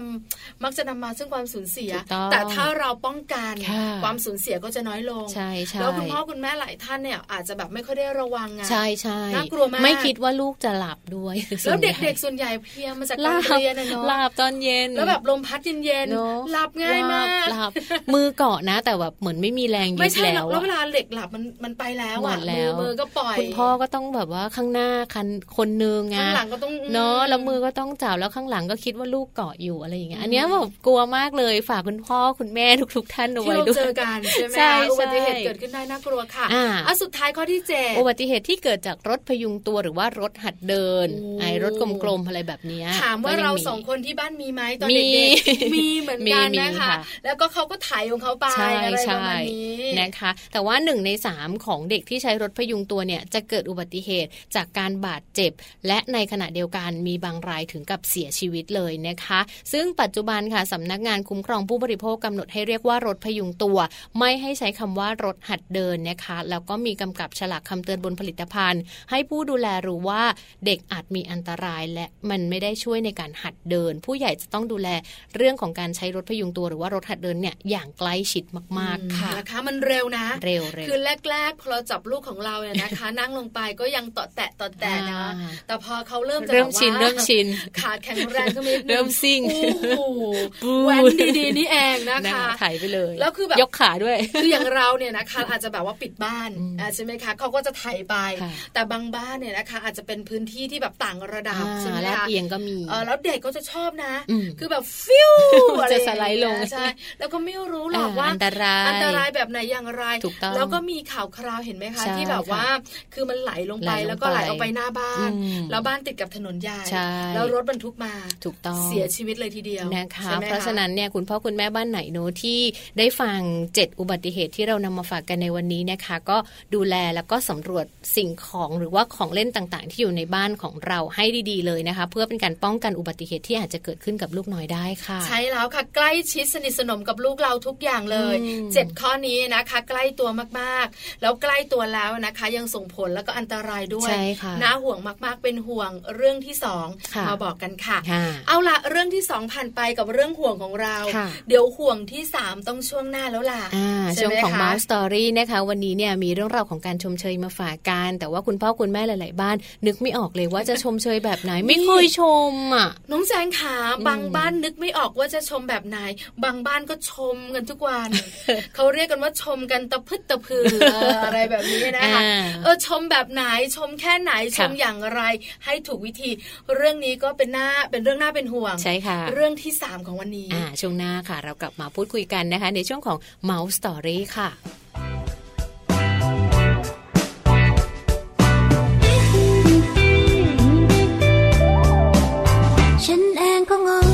Speaker 4: มักจะนำมาซึ่งความสูญเสีย
Speaker 3: ถูกต้อง
Speaker 4: แต่ถ้าเราป้องกัน
Speaker 3: ค่ะ
Speaker 4: ความสูญเสียก็จะน้อยลง
Speaker 3: ใช่ใช่
Speaker 4: แล้วคุณพ่อคุณแม่หลายท่านเนี่ยอาจจะแบบไม่ค่อยได้ระวังไง
Speaker 3: ใช่ใช่
Speaker 4: น่ากลัวมาก
Speaker 3: ไม่คิดว่าลูกจะหลับด้วย
Speaker 4: แล้วเด็ก
Speaker 3: ส่วนใหญ่
Speaker 4: ๆส่วนใหญ่เพลียมาจาก
Speaker 3: ห
Speaker 4: กา
Speaker 3: ลั
Speaker 4: ร
Speaker 3: บ
Speaker 4: เรียนนะเนาะ
Speaker 3: หลับตอนเย็น
Speaker 4: แล้วแบบลมพัดเย็น
Speaker 3: เนอะ
Speaker 4: ๆหลับง่ายมาก
Speaker 3: หลับหลับมือเกาะนะ แต่แบบเหมือนไม่มีแรงยึ
Speaker 4: ไม่
Speaker 3: ด
Speaker 4: ใช่หร
Speaker 3: แล้
Speaker 4: อก
Speaker 3: ว
Speaker 4: แล้ว
Speaker 3: อะ
Speaker 4: เวลาเหล็กหลับมันมันไปแล้ว
Speaker 3: หม
Speaker 4: อะ
Speaker 3: ดแล้
Speaker 4: มือ
Speaker 3: ว
Speaker 4: มือก็ปล่อย
Speaker 3: คุณพ่อก็ต้องแบบว่าข้างหน้าคันคนนึงไง
Speaker 4: ข้างหลังก็ต้อง
Speaker 3: เนาะแล้วมือก็ต้องจับแล้วข้างหลังก็คิดว่าลูกเกาะอยู่อะไรอย่างเงี้ยอันเนี้ยแบบกลัวมากเลยฝากคุณพ่อคุณแม่ทุก ๆ ท่านเอา
Speaker 4: ที่
Speaker 3: ไว้
Speaker 4: เรา
Speaker 3: ด้วย
Speaker 4: เจอกันใช่ไหม
Speaker 3: ใช่
Speaker 4: คะอุบัติเหตุ
Speaker 3: ใช่
Speaker 4: เกิดขึ้นได้น่ากลัวค่ะ
Speaker 3: อ่า
Speaker 4: อะสุดท้ายข้อที่เจ็ด
Speaker 3: อุบัติเหตุที่เกิดจากรถพยุงตัวหรือว่ารถหัดเดิน
Speaker 4: โอ้
Speaker 3: ไอ้รถกลมๆอะไรแบบเนี้ย
Speaker 4: ถามว่า
Speaker 3: ก็ยั
Speaker 4: เรา
Speaker 3: มี
Speaker 4: สองคนที่บ้านมีไหมตอน
Speaker 3: มี
Speaker 4: เด็กๆมีเหมือนกัน
Speaker 3: มี
Speaker 4: นะคะ
Speaker 3: ค่ะ
Speaker 4: แล้วก็เขาก็ถ่ายของเขาไป
Speaker 3: ใช่
Speaker 4: อะไรประ
Speaker 3: ใช่
Speaker 4: มาณนี้
Speaker 3: นะคะ แต่ว่าหนึ่งในสามของเด็กที่ใช้รถพยุงตัวเนี่ยจะเกิดอุบัติเหตุจากการบาดเจ็บ และในขณะเดียวกันมีบางรายถึงกับเสียชีวิตเลยนะคะ ซึ่งปัจจุบันค่ะสำนักงานคุ้มครองผู้บริโภคกำหนดให้เรียกว่ารถพยุงตัว ไม่ให้ใช้คำว่ารถหัดเดินนะคะ แล้วก็มีกำกับฉลากคำเตือนบนผลิตภัณฑ์ ให้ผู้ดูแลรู้ว่าเด็กอาจมีอันตราย และมันไม่ได้ช่วยในการหัดเดิน ผู้ใหญ่จะต้องดูแลเรื่องของการใช้รถพยุงตัวหรือว่ารถหัดเดินเนี่ยอย่างใกล้ชิดมากๆค่ะ
Speaker 4: นะคะมันเร็วนะ
Speaker 3: เร็วเร็ว
Speaker 4: คือแรกๆพอเราจับลูกของเราเนี่ยนะคะ นั่งลงไปก็ยังต่อแตะต่อแตะนะ
Speaker 3: อ่า
Speaker 4: แต่พอเขาเริ่มจะ
Speaker 3: เริ่ม
Speaker 4: แบบว่า
Speaker 3: ชินเริ่มชิน
Speaker 4: ขาแข็งแรงขึ้นมานิดนึง
Speaker 3: เริ่มซิ่ง
Speaker 4: โอ้โห
Speaker 3: ปู
Speaker 4: แว้นดีๆนี่เองนะ
Speaker 3: นะคะถ่ายไปเลย
Speaker 4: แล้วคือแบบ
Speaker 3: ยกขาด้วย
Speaker 4: คืออย่างเราเนี่ยนะคะอาจจะแบบว่าปิดบ้าน
Speaker 3: อืม
Speaker 4: อ่าใช่ไหมคะเขาก็จะไถ่ายไป
Speaker 3: ค่ะ
Speaker 4: แต่บางบ้านเนี่ยนะคะ อาจจะเป็นพื้นที่ที่แบบต่างระดับใช่ไหม
Speaker 3: ลาด
Speaker 4: คะ
Speaker 3: เอียงก็มี
Speaker 4: เออแล้วเด็กก็จะชอบนะ
Speaker 3: อืม
Speaker 4: คือแบบฟิวอะไร
Speaker 3: จะสไลด์ลง
Speaker 4: อย่างเงี้ยใช่แล้วก็ไม่รู้หรอก
Speaker 3: อ่า
Speaker 4: ว่า
Speaker 3: อันตราย
Speaker 4: อันตรายแบบไหนอย่างไร
Speaker 3: ถูกต้อง
Speaker 4: แล้วก็มีข่าวคราวเห็นไหมคะ
Speaker 3: ใช่
Speaker 4: ที่แบบว่า คือมันไหลลงไป
Speaker 3: ไหลลงไป
Speaker 4: แล้วก็ไหลออกไปหน้าบ้าน
Speaker 3: อืม
Speaker 4: แล้วบ้านติดกับถนนใหญ่
Speaker 3: ใช่
Speaker 4: แล้วรถบรรทุกมา
Speaker 3: ถูกต้อง
Speaker 4: เสียชีวิตเลยทีเดียว
Speaker 3: นะคะ
Speaker 4: ใช่ไหม
Speaker 3: เพราะฉะนั้นเนี่ยคุณพ่อคุณแม่บ้านไหนเนอะที่ได้ฟัง 7 อุบัติเหตุที่เรานำมาฝากกันในวันนี้นะคะ ก็ดูแลแล้วก็สำรวจสิ่งของหรือว่าของเล่นต่างๆ ที่อยู่ในบ้านของเราให้ดีๆเลยนะคะ เพื่อเป็นการป้องกันอุบัติเหตุที่อาจจะเกิดขึ้นกับลูกน้อยได้ค่ะ
Speaker 4: ใช่แล้วค่ะ ใกล้ชิดสนิทสนมกับลูกเราทุกอย่างเลย
Speaker 3: อืม
Speaker 4: เจ็ดข้อนี้นะคะ ใกล้ตัวมากๆ แล้วใกล้ตัวแล้วนะคะ ยังส่งผลแล้วก็อันตรายด้วย
Speaker 3: ใช่ค่ะ
Speaker 4: น่าห่วงมากๆ เป็นห่วงเรื่องที่สอง
Speaker 3: ค่ะ
Speaker 4: มาบอกกันค่ะ
Speaker 3: ค่ะ
Speaker 4: เอาละเรื่องที่สองผ่านไปกับเรื่องห่วงของเรา
Speaker 3: ค่ะ
Speaker 4: เดี๋ยวห่วงที่สามต้องช่วงหน้าแล้วล่ะ
Speaker 3: อ่า
Speaker 4: ใช่
Speaker 3: ช่วง
Speaker 4: ไหม
Speaker 3: ของ
Speaker 4: คะ
Speaker 3: Mouse Story นะคะ วันนี้เนี่ยมีเรื่องราวของการชมเชยมาฝากกันแต่ว่าคุณพ่อคุณแม่หลาย ๆ บ้าน นึกไม่ออกเลยว่าจะชมเชยแบบไหน ไม่เคยชมอะ
Speaker 4: น้องแจงขา
Speaker 3: อืม
Speaker 4: บางบ้านนึกไม่ออกว่าจะชมแบบไหน บางบ้านก็ชมกันทุกวันเขาเรียกกันว่าชมกันตะพึดตะพือเอออะไรแบบนี้นะคะ
Speaker 3: อ่า
Speaker 4: เออชมแบบไหนชมแค่ไหนช
Speaker 3: ค่ะ
Speaker 4: มอย่างไร ให้ถูกวิธี เรื่องนี้ก็เป็นหน้าเป็นเรื่องน่าเป็นห่วง
Speaker 3: ใช่ค่ะ
Speaker 4: เรื่องที่สามของวันนี้
Speaker 3: อ่าช่วงหน้าค่ะ เรากลับมาพูดคุยกันนะคะ ในช่วงของ Mouse Story ค่ะ
Speaker 2: ฉันเอ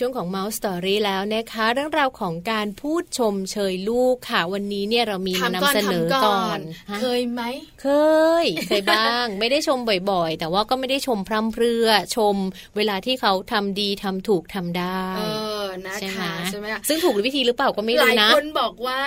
Speaker 3: ช่วงของ Mouse Story แล้วนะคะ เรื่องราวของการพูดชมเชยลูกค่ะ วันนี้เนี่ยเรามี
Speaker 4: ถาม
Speaker 3: มา
Speaker 4: ก่อน
Speaker 3: นำเสนอ
Speaker 4: ถาม
Speaker 3: ก่อน
Speaker 4: ฮะ
Speaker 3: ฮะ
Speaker 4: เคยไหม
Speaker 3: เคย เคยบ้าง ไม่ได้ชมบ่อยๆ แต่ว่าก็ไม่ได้ชมพร่ำเพรื่อชม เวลาที่เขาทำดีทำถูกทำได้
Speaker 4: เออนะ
Speaker 3: ใช่ไหม
Speaker 4: คะใช่ไหมคะ
Speaker 3: ซึ่งถูกวิธีหรือเปล่าก็ไม่
Speaker 4: ห
Speaker 3: รู้
Speaker 4: ลาย
Speaker 3: นะ
Speaker 4: คนบอกว่า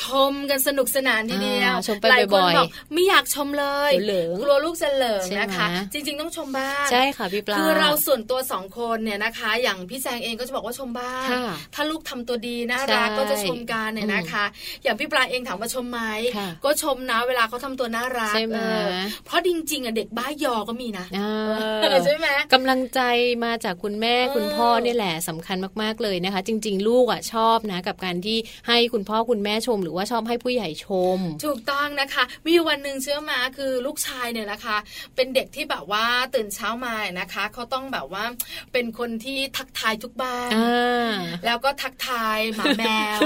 Speaker 4: ชมกันสนุกสนานทีเดียว
Speaker 3: อ่าชมไป
Speaker 4: หลายคน
Speaker 3: บ่อยๆ
Speaker 4: บอกไม่อยากชมเลย
Speaker 3: เหลิง
Speaker 4: กลัวลูกจะเหลิง
Speaker 3: ใช่ไหม
Speaker 4: นะคะ จริง ๆ ต้องชมบ้าง
Speaker 3: ใช่ค่ะพี่ปลา
Speaker 4: คือเราส่วนตัวสองคนเนี่ยนะคะ อย่างพี่แจงเองก็จะบอกว่าชมบ้าง
Speaker 3: ค่ะ
Speaker 4: ถ้าลูกทำตัวดีน่า
Speaker 3: ใช่
Speaker 4: รักก็จะชมกันเนี่ยนะคะ อย่างพี่ปลาเองถามว่าชมไหม
Speaker 3: ค่ะ
Speaker 4: ก็ชมนะ เวลาเขาทำตัวน่ารัก
Speaker 3: ใช่ไหม
Speaker 4: เออเพราะจริงๆอะเด็กบ้ายอก็มีนะ
Speaker 3: อ่า
Speaker 4: เออใช่ไหม
Speaker 3: กำลังใจมาจากคุณแม่
Speaker 4: เออ
Speaker 3: คุณพ่อเนี่ยแหละสำคัญมากๆเลยนะคะ จริง ๆ ลูกอะชอบนะ กับการที่ให้คุณพ่อคุณแม่ชม หรือว่าชอบให้ผู้ใหญ่ชม
Speaker 4: ถูกต้องนะคะ มีอยู่วันหนึ่งเชื่อมาคือลูกชายเนี่ยนะคะ เป็นเด็กที่แบบว่าตื่นเช้ามานะคะเขาต้องแบบว่าเป็นคนที่ทักทายทุกบ้าน
Speaker 3: อ่า
Speaker 4: แล้วก็ทักทายหมาแมว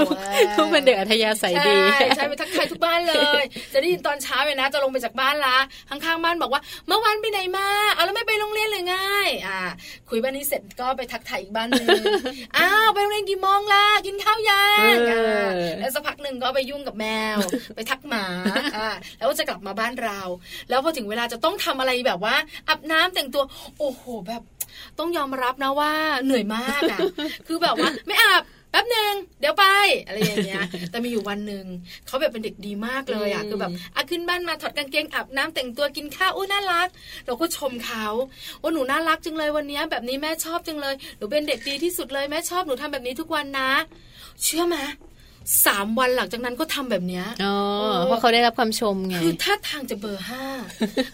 Speaker 3: ลูกเป็นเด็กอัธยาศัยดี
Speaker 4: ใช่ใช่ไปทักทายทุกบ้านเลย จะได้ยินตอนเช้าเลยนะ จะลงไปจากบ้านละข้างๆบ้านบอกว่า เมื่อวานไปไหนมาเอาแล้วไม่ไปโรงเรียนเลยไงอ่า คุยบ้านนี้เสร็จก็ไปทักทายอีกบ้านหนึ่งอ้าวไปโรงเรียนกี่โมงล่ะกินข้าวยัง
Speaker 3: เอออ่า
Speaker 4: แล้วสักพักหนึ่งก็ไปยุ่งกับแมว ไปทักหมาอ่าแล้วก็จะกลับมาบ้านเรา แล้วพอถึงเวลาจะต้องทำอะไรแบบว่าอาบน้ำแต่งตัว โอ้โหแบบต้องยอมรับนะว่าเหนื่อยมากอะคือแบบว่าไม่อาบแป๊บหนึ่งเดี๋ยวไปอะไรอย่างเงี้ย แต่มีอยู่วันหนึ่งเขาแบบเป็นเด็กดีมากเลยอะ
Speaker 3: อืม
Speaker 4: คือแบบอะขึ้นบ้านมาถอดกางเกงอาบน้ำแต่งตัวกินข้าวอุ้ยน่ารัก เราก็ชมเขาว่าหนูน่ารักจังเลยวันเนี้ยแบบนี้แม่ชอบจังเลยหนูเป็นเด็กดีที่สุดเลยแม่ชอบหนูทำแบบนี้ทุกวันนะ เชื่อไหม สามวันหลังจากนั้นก็ทำแบบเนี้ย
Speaker 3: อ๋อ
Speaker 4: เออ
Speaker 3: เพราะเขาได้รับความชมไง
Speaker 4: คือท่าทางจะเบอร์ห้า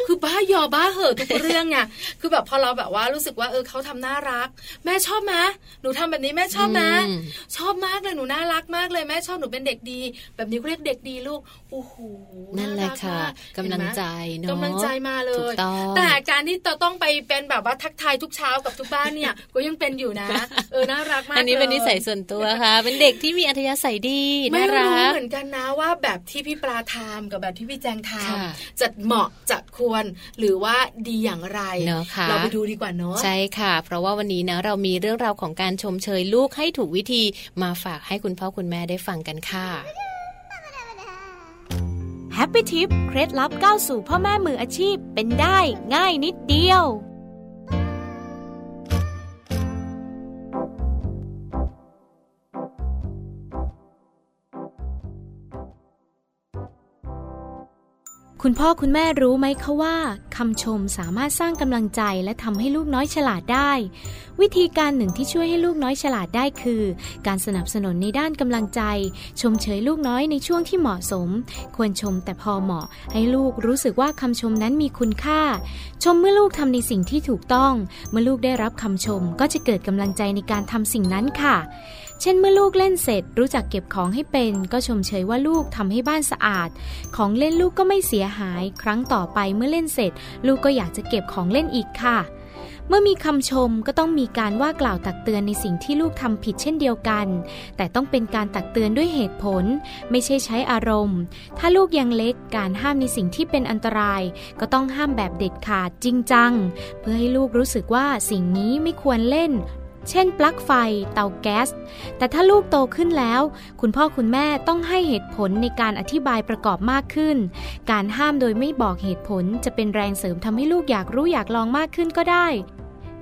Speaker 4: คือบ้ายอบ้าเหอะทุกเรื่องไง คือแบบพอเราแบบว่ารู้สึกว่าเออเขาทำน่ารัก แม่ชอบไหมหนูทำแบบนี้แม่ชอบไหม
Speaker 3: อืม
Speaker 4: ชอบมากเลยหนูน่ารักมากเลยแม่ชอบหนูเป็นเด็กดี แบบนี้เขาเรียกเด็กดีลูก โอ้โห
Speaker 3: นั่นแหละ
Speaker 4: รัก
Speaker 3: ค่ะ
Speaker 4: มาก
Speaker 3: กำลังใจ
Speaker 4: เห็นไหม
Speaker 3: เนาะ
Speaker 4: กำลังใจมาเล
Speaker 3: ถู
Speaker 4: ย
Speaker 3: กต้อง
Speaker 4: แต่การที่เราต้องไปเป็นแบบว่าทักทายทุกเช้ากับทุกบ้านเนี่ย ก็ยังเป็นอยู่นะ เออ น่ารักมาก
Speaker 3: อันนี้เป็น
Speaker 4: ล
Speaker 3: นิสัยส่วนตัวค่ะ เป็นเด็กที่มีอัธยาศัยดี
Speaker 4: ไม่
Speaker 3: น่า
Speaker 4: รู้
Speaker 3: รัก
Speaker 4: เหมือนกันนะว่าแบบที่พี่ปลาทำกับแบบที่พี่แจงท
Speaker 3: ค่ะำ
Speaker 4: จะเหมาะจะควรหรือว่าดีอย่างไร
Speaker 3: เนอะค่ะ
Speaker 4: เราไปดูดีกว่าเนาะ
Speaker 3: ใช่ค่ะ เพราะว่าวันนี้นะเรามีเรื่องราวของการชมเชยลูกให้ถูกวิธีมาฝากให้คุณพ่อคุณแม่ได้ฟังกันค่ะ
Speaker 6: แฮปปี้ทิปเคล็ดลับก้าวสู่พ่อแม่มืออาชีพเป็นได้ง่ายนิดเดียว
Speaker 1: คุ
Speaker 6: ณพ่อคุณแม่รู้ไหมคะว่าคำชมสามารถสร้างกำลังใจและทำให้ลูกน้อยฉลาดได้ วิธีการหนึ่งที่ช่วยให้ลูกน้อยฉลาดได้คือ การสนับสนุนในด้านกำลังใจ ชมเชยลูกน้อยในช่วงที่เหมาะสม ควรชมแต่พอเหมาะ ให้ลูกรู้สึกว่าคำชมนั้นมีคุณค่า ชมเมื่อลูกทำในสิ่งที่ถูกต้อง เมื่อลูกได้รับคำชมก็จะเกิดกำลังใจในการทำสิ่งนั้นค่ะเช่นเมื่อลูกเล่นเสร็จรู้จักเก็บของให้เป็น ก็ชมเชยว่าลูกทำให้บ้านสะอาด ของเล่นลูกก็ไม่เสียหาย ครั้งต่อไปเมื่อเล่นเสร็จ ลูกก็อยากจะเก็บของเล่นอีกค่ะ เมื่อมีคำชมก็ต้องมีการว่ากล่าวตักเตือนในสิ่งที่ลูกทำผิดเช่นเดียวกัน แต่ต้องเป็นการตักเตือนด้วยเหตุผล ไม่ใช่ใช้อารมณ์ ถ้าลูกยังเล็กการห้ามในสิ่งที่เป็นอันตราย ก็ต้องห้ามแบบเด็ดขาดจริงจัง เพื่อให้ลูกรู้สึกว่าสิ่งนี้ไม่ควรเล่น เช่นปลั๊กไฟ เตาแก๊ส แต่ถ้าลูกโตขึ้นแล้ว คุณพ่อคุณแม่ต้องให้เหตุผลในการอธิบายประกอบมากขึ้น การห้ามโดยไม่บอกเหตุผลจะเป็นแรงเสริมทำให้ลูกอยากรู้อยากลองมากขึ้นก็ได้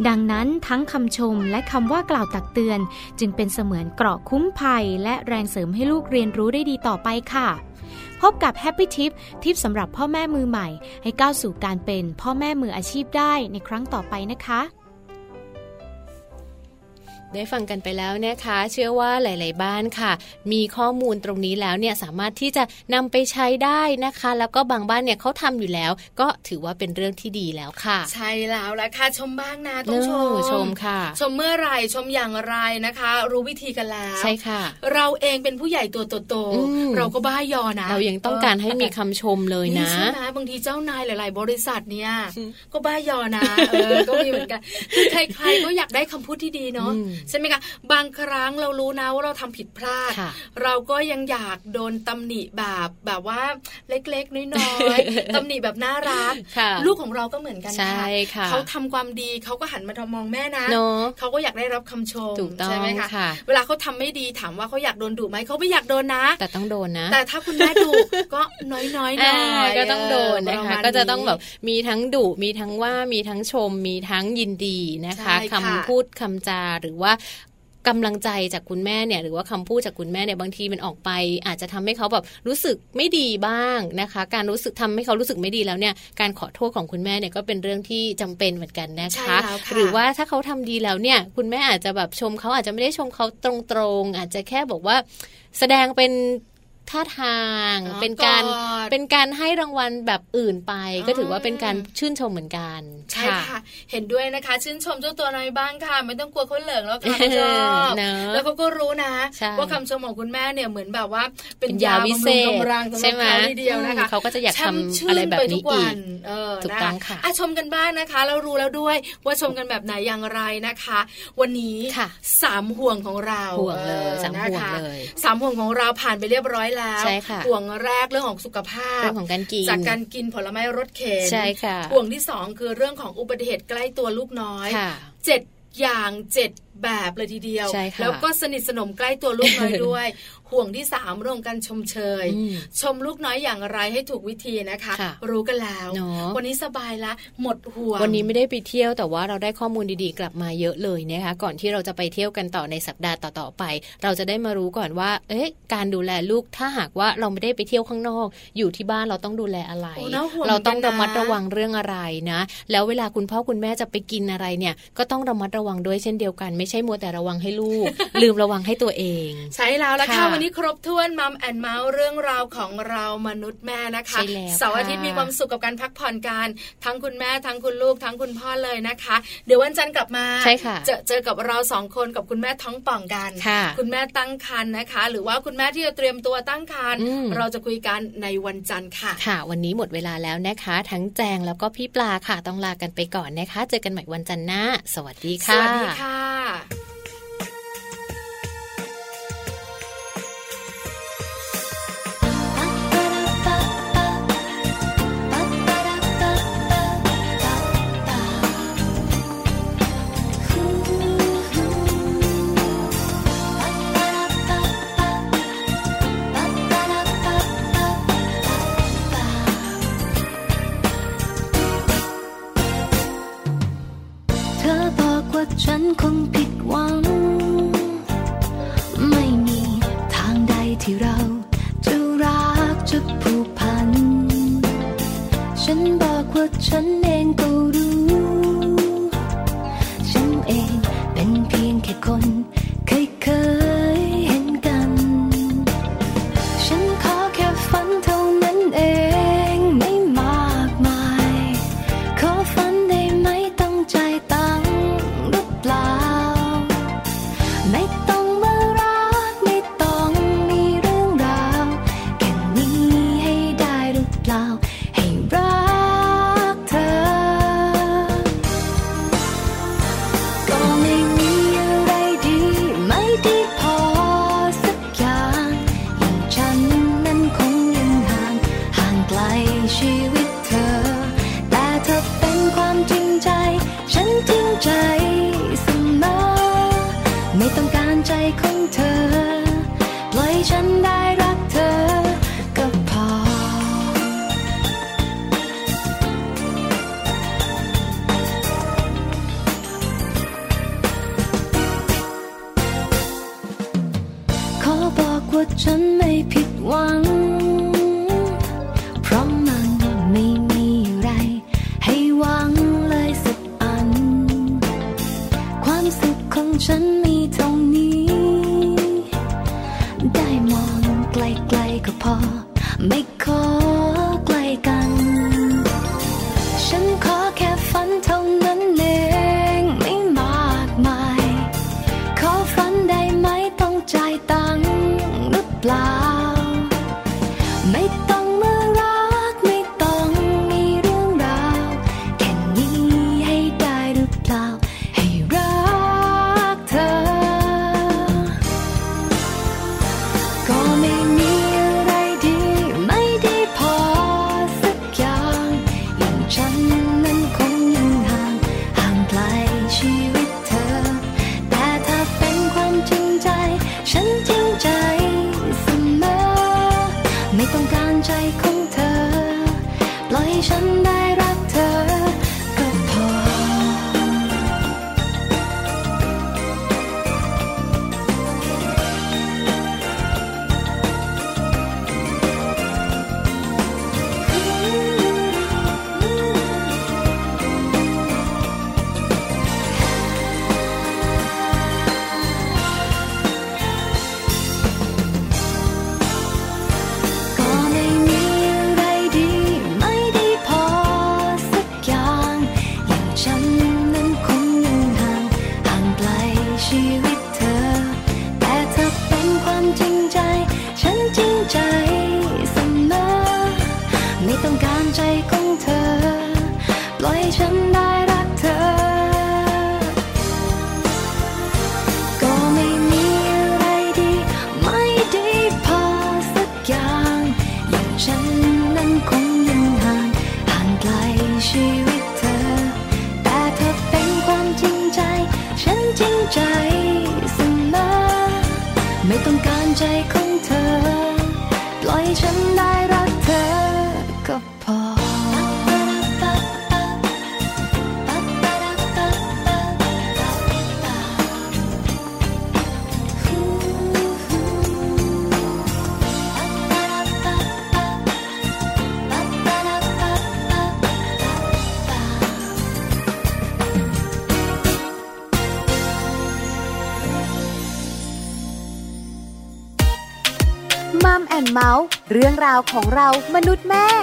Speaker 6: ดังนั้นทั้งคำชมและคำว่ากล่าวตักเตือน จึงเป็นเสมือนเกราะคุ้มภัย และแรงเสริมให้ลูกเรียนรู้ได้ดีต่อไปค่ะพบกับ Happy Tip ทิปสำหรับพ่อแม่มือใหม่ ให้ก้าวสู่การเป็นพ่อแม่มืออาชีพได้ในครั้งต่อไปนะคะ
Speaker 3: ได้ฟังกันไปแล้วนะคะ เชื่อว่าหลาย ๆ บ้านค่ะ มีข้อมูลตรงนี้แล้วเนี่ยสามารถที่จะนำไปใช้ได้นะคะ แล้วก็บางบ้านเนี่ยเขาทำอยู่แล้ว ก็ถือว่าเป็นเรื่องที่ดีแล้วค่ะ
Speaker 4: ใช่แล้วละค่ะชมบ้างนะต้องชม
Speaker 3: เออชมค่ะ
Speaker 4: ชมเมื่อไหรชมอย่างไรนะคะ รู้วิธีกันแล้ว
Speaker 3: ใช่ค่ะ
Speaker 4: เราเองเป็นผู้ใหญ่ตัวโต
Speaker 3: อืม
Speaker 4: ๆเราก็บ้ายอนะ
Speaker 3: เรายังต้องการให้มีคำชมเลยนะ
Speaker 4: ใช่ไหมบางทีเจ้านายหลาย ๆ บริษัทเนี่ยก็บ้ายอนะเออก็มีเหมือนกันคือใครๆก็อยากได้คำพูดที่ดีเนาะ
Speaker 3: อืม
Speaker 4: ใช่ไหมคะบางครั้งเรารู้นะว่าเราทำผิดพลาด
Speaker 3: ค่ะ
Speaker 4: เราก็ยังอยากโดนตำหนิแบบแบบว่าเล็กๆน้อยๆตำหนิแบบน่ารัก
Speaker 3: ค่ะ
Speaker 4: ลูกของเราก็เหมือนกัน
Speaker 3: ใช่ค่ะ
Speaker 4: เขาทำความดีเขาก็หันมาทมองแม่นะ
Speaker 3: เนาะ
Speaker 4: เขาก็อยากได้รับคำชม
Speaker 3: ถูกต้อง
Speaker 4: ใช่ไหมคะ
Speaker 3: ค่ะ
Speaker 4: เวลาเขาทำไม่ดีถามว่าเขาอยากโดนดุไหมเขาไม่อยากโดนนะ
Speaker 3: แต่ต้องโดนนะ
Speaker 4: แต่ถ้าคุณแม่ดุก็น้อยๆหน่อย
Speaker 3: อ่าก็ต้องโดนนะ
Speaker 4: ปร
Speaker 3: คะ
Speaker 4: มาณ
Speaker 3: ก็จะต้องแบบมีทั้งดุมีทั้งว่ามีทั้งชมมีทั้งยินดีนะคะ
Speaker 4: ใช่
Speaker 3: คำ
Speaker 4: ค่ะ
Speaker 3: พูดคำจาหรือว่ากำลังใจจากคุณแม่เนี่ยหรือว่าคำพูดจากคุณแม่เนี่ยบางทีมันออกไป อาจจะทำให้เขาแบบรู้สึกไม่ดีบ้างนะคะ การรู้สึกทำให้เขารู้สึกไม่ดีแล้วเนี่ยการขอโทษของคุณแม่เนี่ยก็เป็นเรื่องที่จำเป็นเหมือนกันนะ
Speaker 4: ใช่
Speaker 3: คะ
Speaker 4: แล้วค่ะ
Speaker 3: หรือว่าถ้าเขาทำดีแล้วเนี่ยคุณแม่อาจจะแบบชมเขาอาจจะไม่ได้ชมเขาตรงๆ อาจจะแค่บอกว่าแสดงเป็น ท่าทาง
Speaker 4: อ๋อ
Speaker 3: เป็นการ
Speaker 4: กอด
Speaker 3: เป็นการให้รางวัลแบบอื่นไป
Speaker 4: อ๋อ
Speaker 3: ก็ถือว่าเป็นการชื่นชมเหมือนกัน
Speaker 4: ใช่ค่ะ เห็นด้วยนะคะ ชื่นชมเจ้าตัวน้อยบ้างค่ะ ไม่ต้องกลัวเขาเหลิงแล้วค่ะเขาชอบ
Speaker 3: เนอะ
Speaker 4: แล้วเขาก็รู้นะ
Speaker 3: ใช่
Speaker 4: ว่าคำชมของคุณแม่เนี่ยเหมือนแบบว่า เป็น
Speaker 3: เป็น
Speaker 4: ยายา
Speaker 3: วิ
Speaker 4: บำ
Speaker 3: เศ
Speaker 4: รุง
Speaker 3: ษ
Speaker 4: กำลังสำห
Speaker 3: ใช่
Speaker 4: รับ
Speaker 3: ไหม
Speaker 4: เขาทีเดียวนะคะ
Speaker 3: อืมเขาก็จะอยากทำ
Speaker 4: ช่ำชื่น
Speaker 3: อะไรแบบ
Speaker 4: ป
Speaker 3: นี้
Speaker 4: ทุกวั
Speaker 3: อีก
Speaker 4: เออ
Speaker 3: ถูก
Speaker 4: นะ
Speaker 3: ต้
Speaker 4: คะ
Speaker 3: องค่ะ
Speaker 4: อะชมกันบ้างนะคะแล้วรู้แล้วด้วยว่าชมกันแบบไหนอย่างไรนะคะ วันนี้
Speaker 3: ค่ะ
Speaker 4: สามห่วงของเรา
Speaker 3: ห่วงเลย
Speaker 4: ออ
Speaker 3: สาม
Speaker 4: นะคะ
Speaker 3: ห่วงเลย
Speaker 4: สามห่วงของเราผ่านไปเรียบร้อยแล้ว
Speaker 3: ใช่ค่ะ
Speaker 4: ห่วงแรกเรื่องของสุขภาพ
Speaker 3: เรื่องของการกิน
Speaker 4: จากการกินผลไม้รสเข็น
Speaker 3: ใช่ค่ะ
Speaker 4: ห่วงที่สองคือเรื่องของอุบัติเหตุใกล้ตัวลูกน้อย
Speaker 3: ค่ะ
Speaker 4: เจ็ดอย่างเจ็ดแบบเลยทีเดียว
Speaker 3: ใช่ค่ะ
Speaker 4: แล้วก็สนิทสนมใกล้ตัวลูกน้อยด้วย ห่วงที่สามเรื่องของการชมเชย
Speaker 3: อืม
Speaker 4: ชมลูกน้อยอย่างไรให้ถูกวิธีนะคะ
Speaker 3: ค่ะ
Speaker 4: รู้กันแล้ว
Speaker 3: เนอะ
Speaker 4: วันนี้สบายละหมดห่วง
Speaker 3: วันนี้ไม่ได้ไปเที่ยวแต่ว่าเราได้ข้อมูลดีๆ กลับมาเยอะเลยนะคะ ก่อนที่เราจะไปเที่ยวกันต่อในสัปดาห์ต่อๆไป เราจะได้มารู้ก่อนว่า เอ๊ะ การดูแลลูกถ้าหากว่าเราไม่ได้ไปเที่ยวข้างนอก อยู่ที่บ้านเราต้องดูแลอะไร
Speaker 4: โอ้น่าห่วง
Speaker 3: เราต้อง
Speaker 4: เหมือนกันนะ
Speaker 3: ระมัดระวังเรื่องอะไรนะ แล้วเวลาคุณพ่อคุณแม่จะไปกินอะไรเนี่ย ก็ต้องระมัดระวังด้วยเช่นเดียวกัน ไม่ใช่มัวแต่ระวังให้ลูก ลืมระวังให้ตัวเอง
Speaker 4: ใช่แล้วละค่ะ
Speaker 3: ค่ะ
Speaker 4: วันนี้ครบถ้วนมัมแอนเมาส์เรื่องราวของเรามนุษย์แม่นะคะ
Speaker 3: ใช่แล้ว
Speaker 4: เสาร์อาทิตย์
Speaker 3: ค่ะ
Speaker 4: มีความสุขกับการพักผ่อนกันทั้งคุณแม่ทั้งคุณลูกทั้งคุณพ่อเลยนะคะ เดี๋ยววันจันทร์กลับมา
Speaker 3: ใช่ค่ะ
Speaker 4: เจอเจอกับเราสองคนกับคุณแม่ท้องป่องกัน
Speaker 3: ค่ะ
Speaker 4: คุณแม่ตั้งครรภ์นะคะ หรือว่าคุณแม่ที่จะเตรียมตัวตั้งครรภ์
Speaker 3: อืม
Speaker 4: เราจะคุยกันในวันจันทร์ค่ะ
Speaker 3: ค่ะ วันนี้หมดเวลาแล้วนะคะ ทั้งแจงแล้วก็พี่ปลาค่ะต้องลากันไปก่อนนะคะ เจอกันใหม่วันจันทร์หน้า สวัสดี
Speaker 4: ส
Speaker 3: ค่ะ
Speaker 4: วัสดีค่ะ
Speaker 2: คงผิดหวัง ไม่มีทางใดที่เราจะรักจะผูกพัน
Speaker 1: ฉันบอกว่าฉัน
Speaker 7: 所以想带 ราวของเรามนุษย์แม่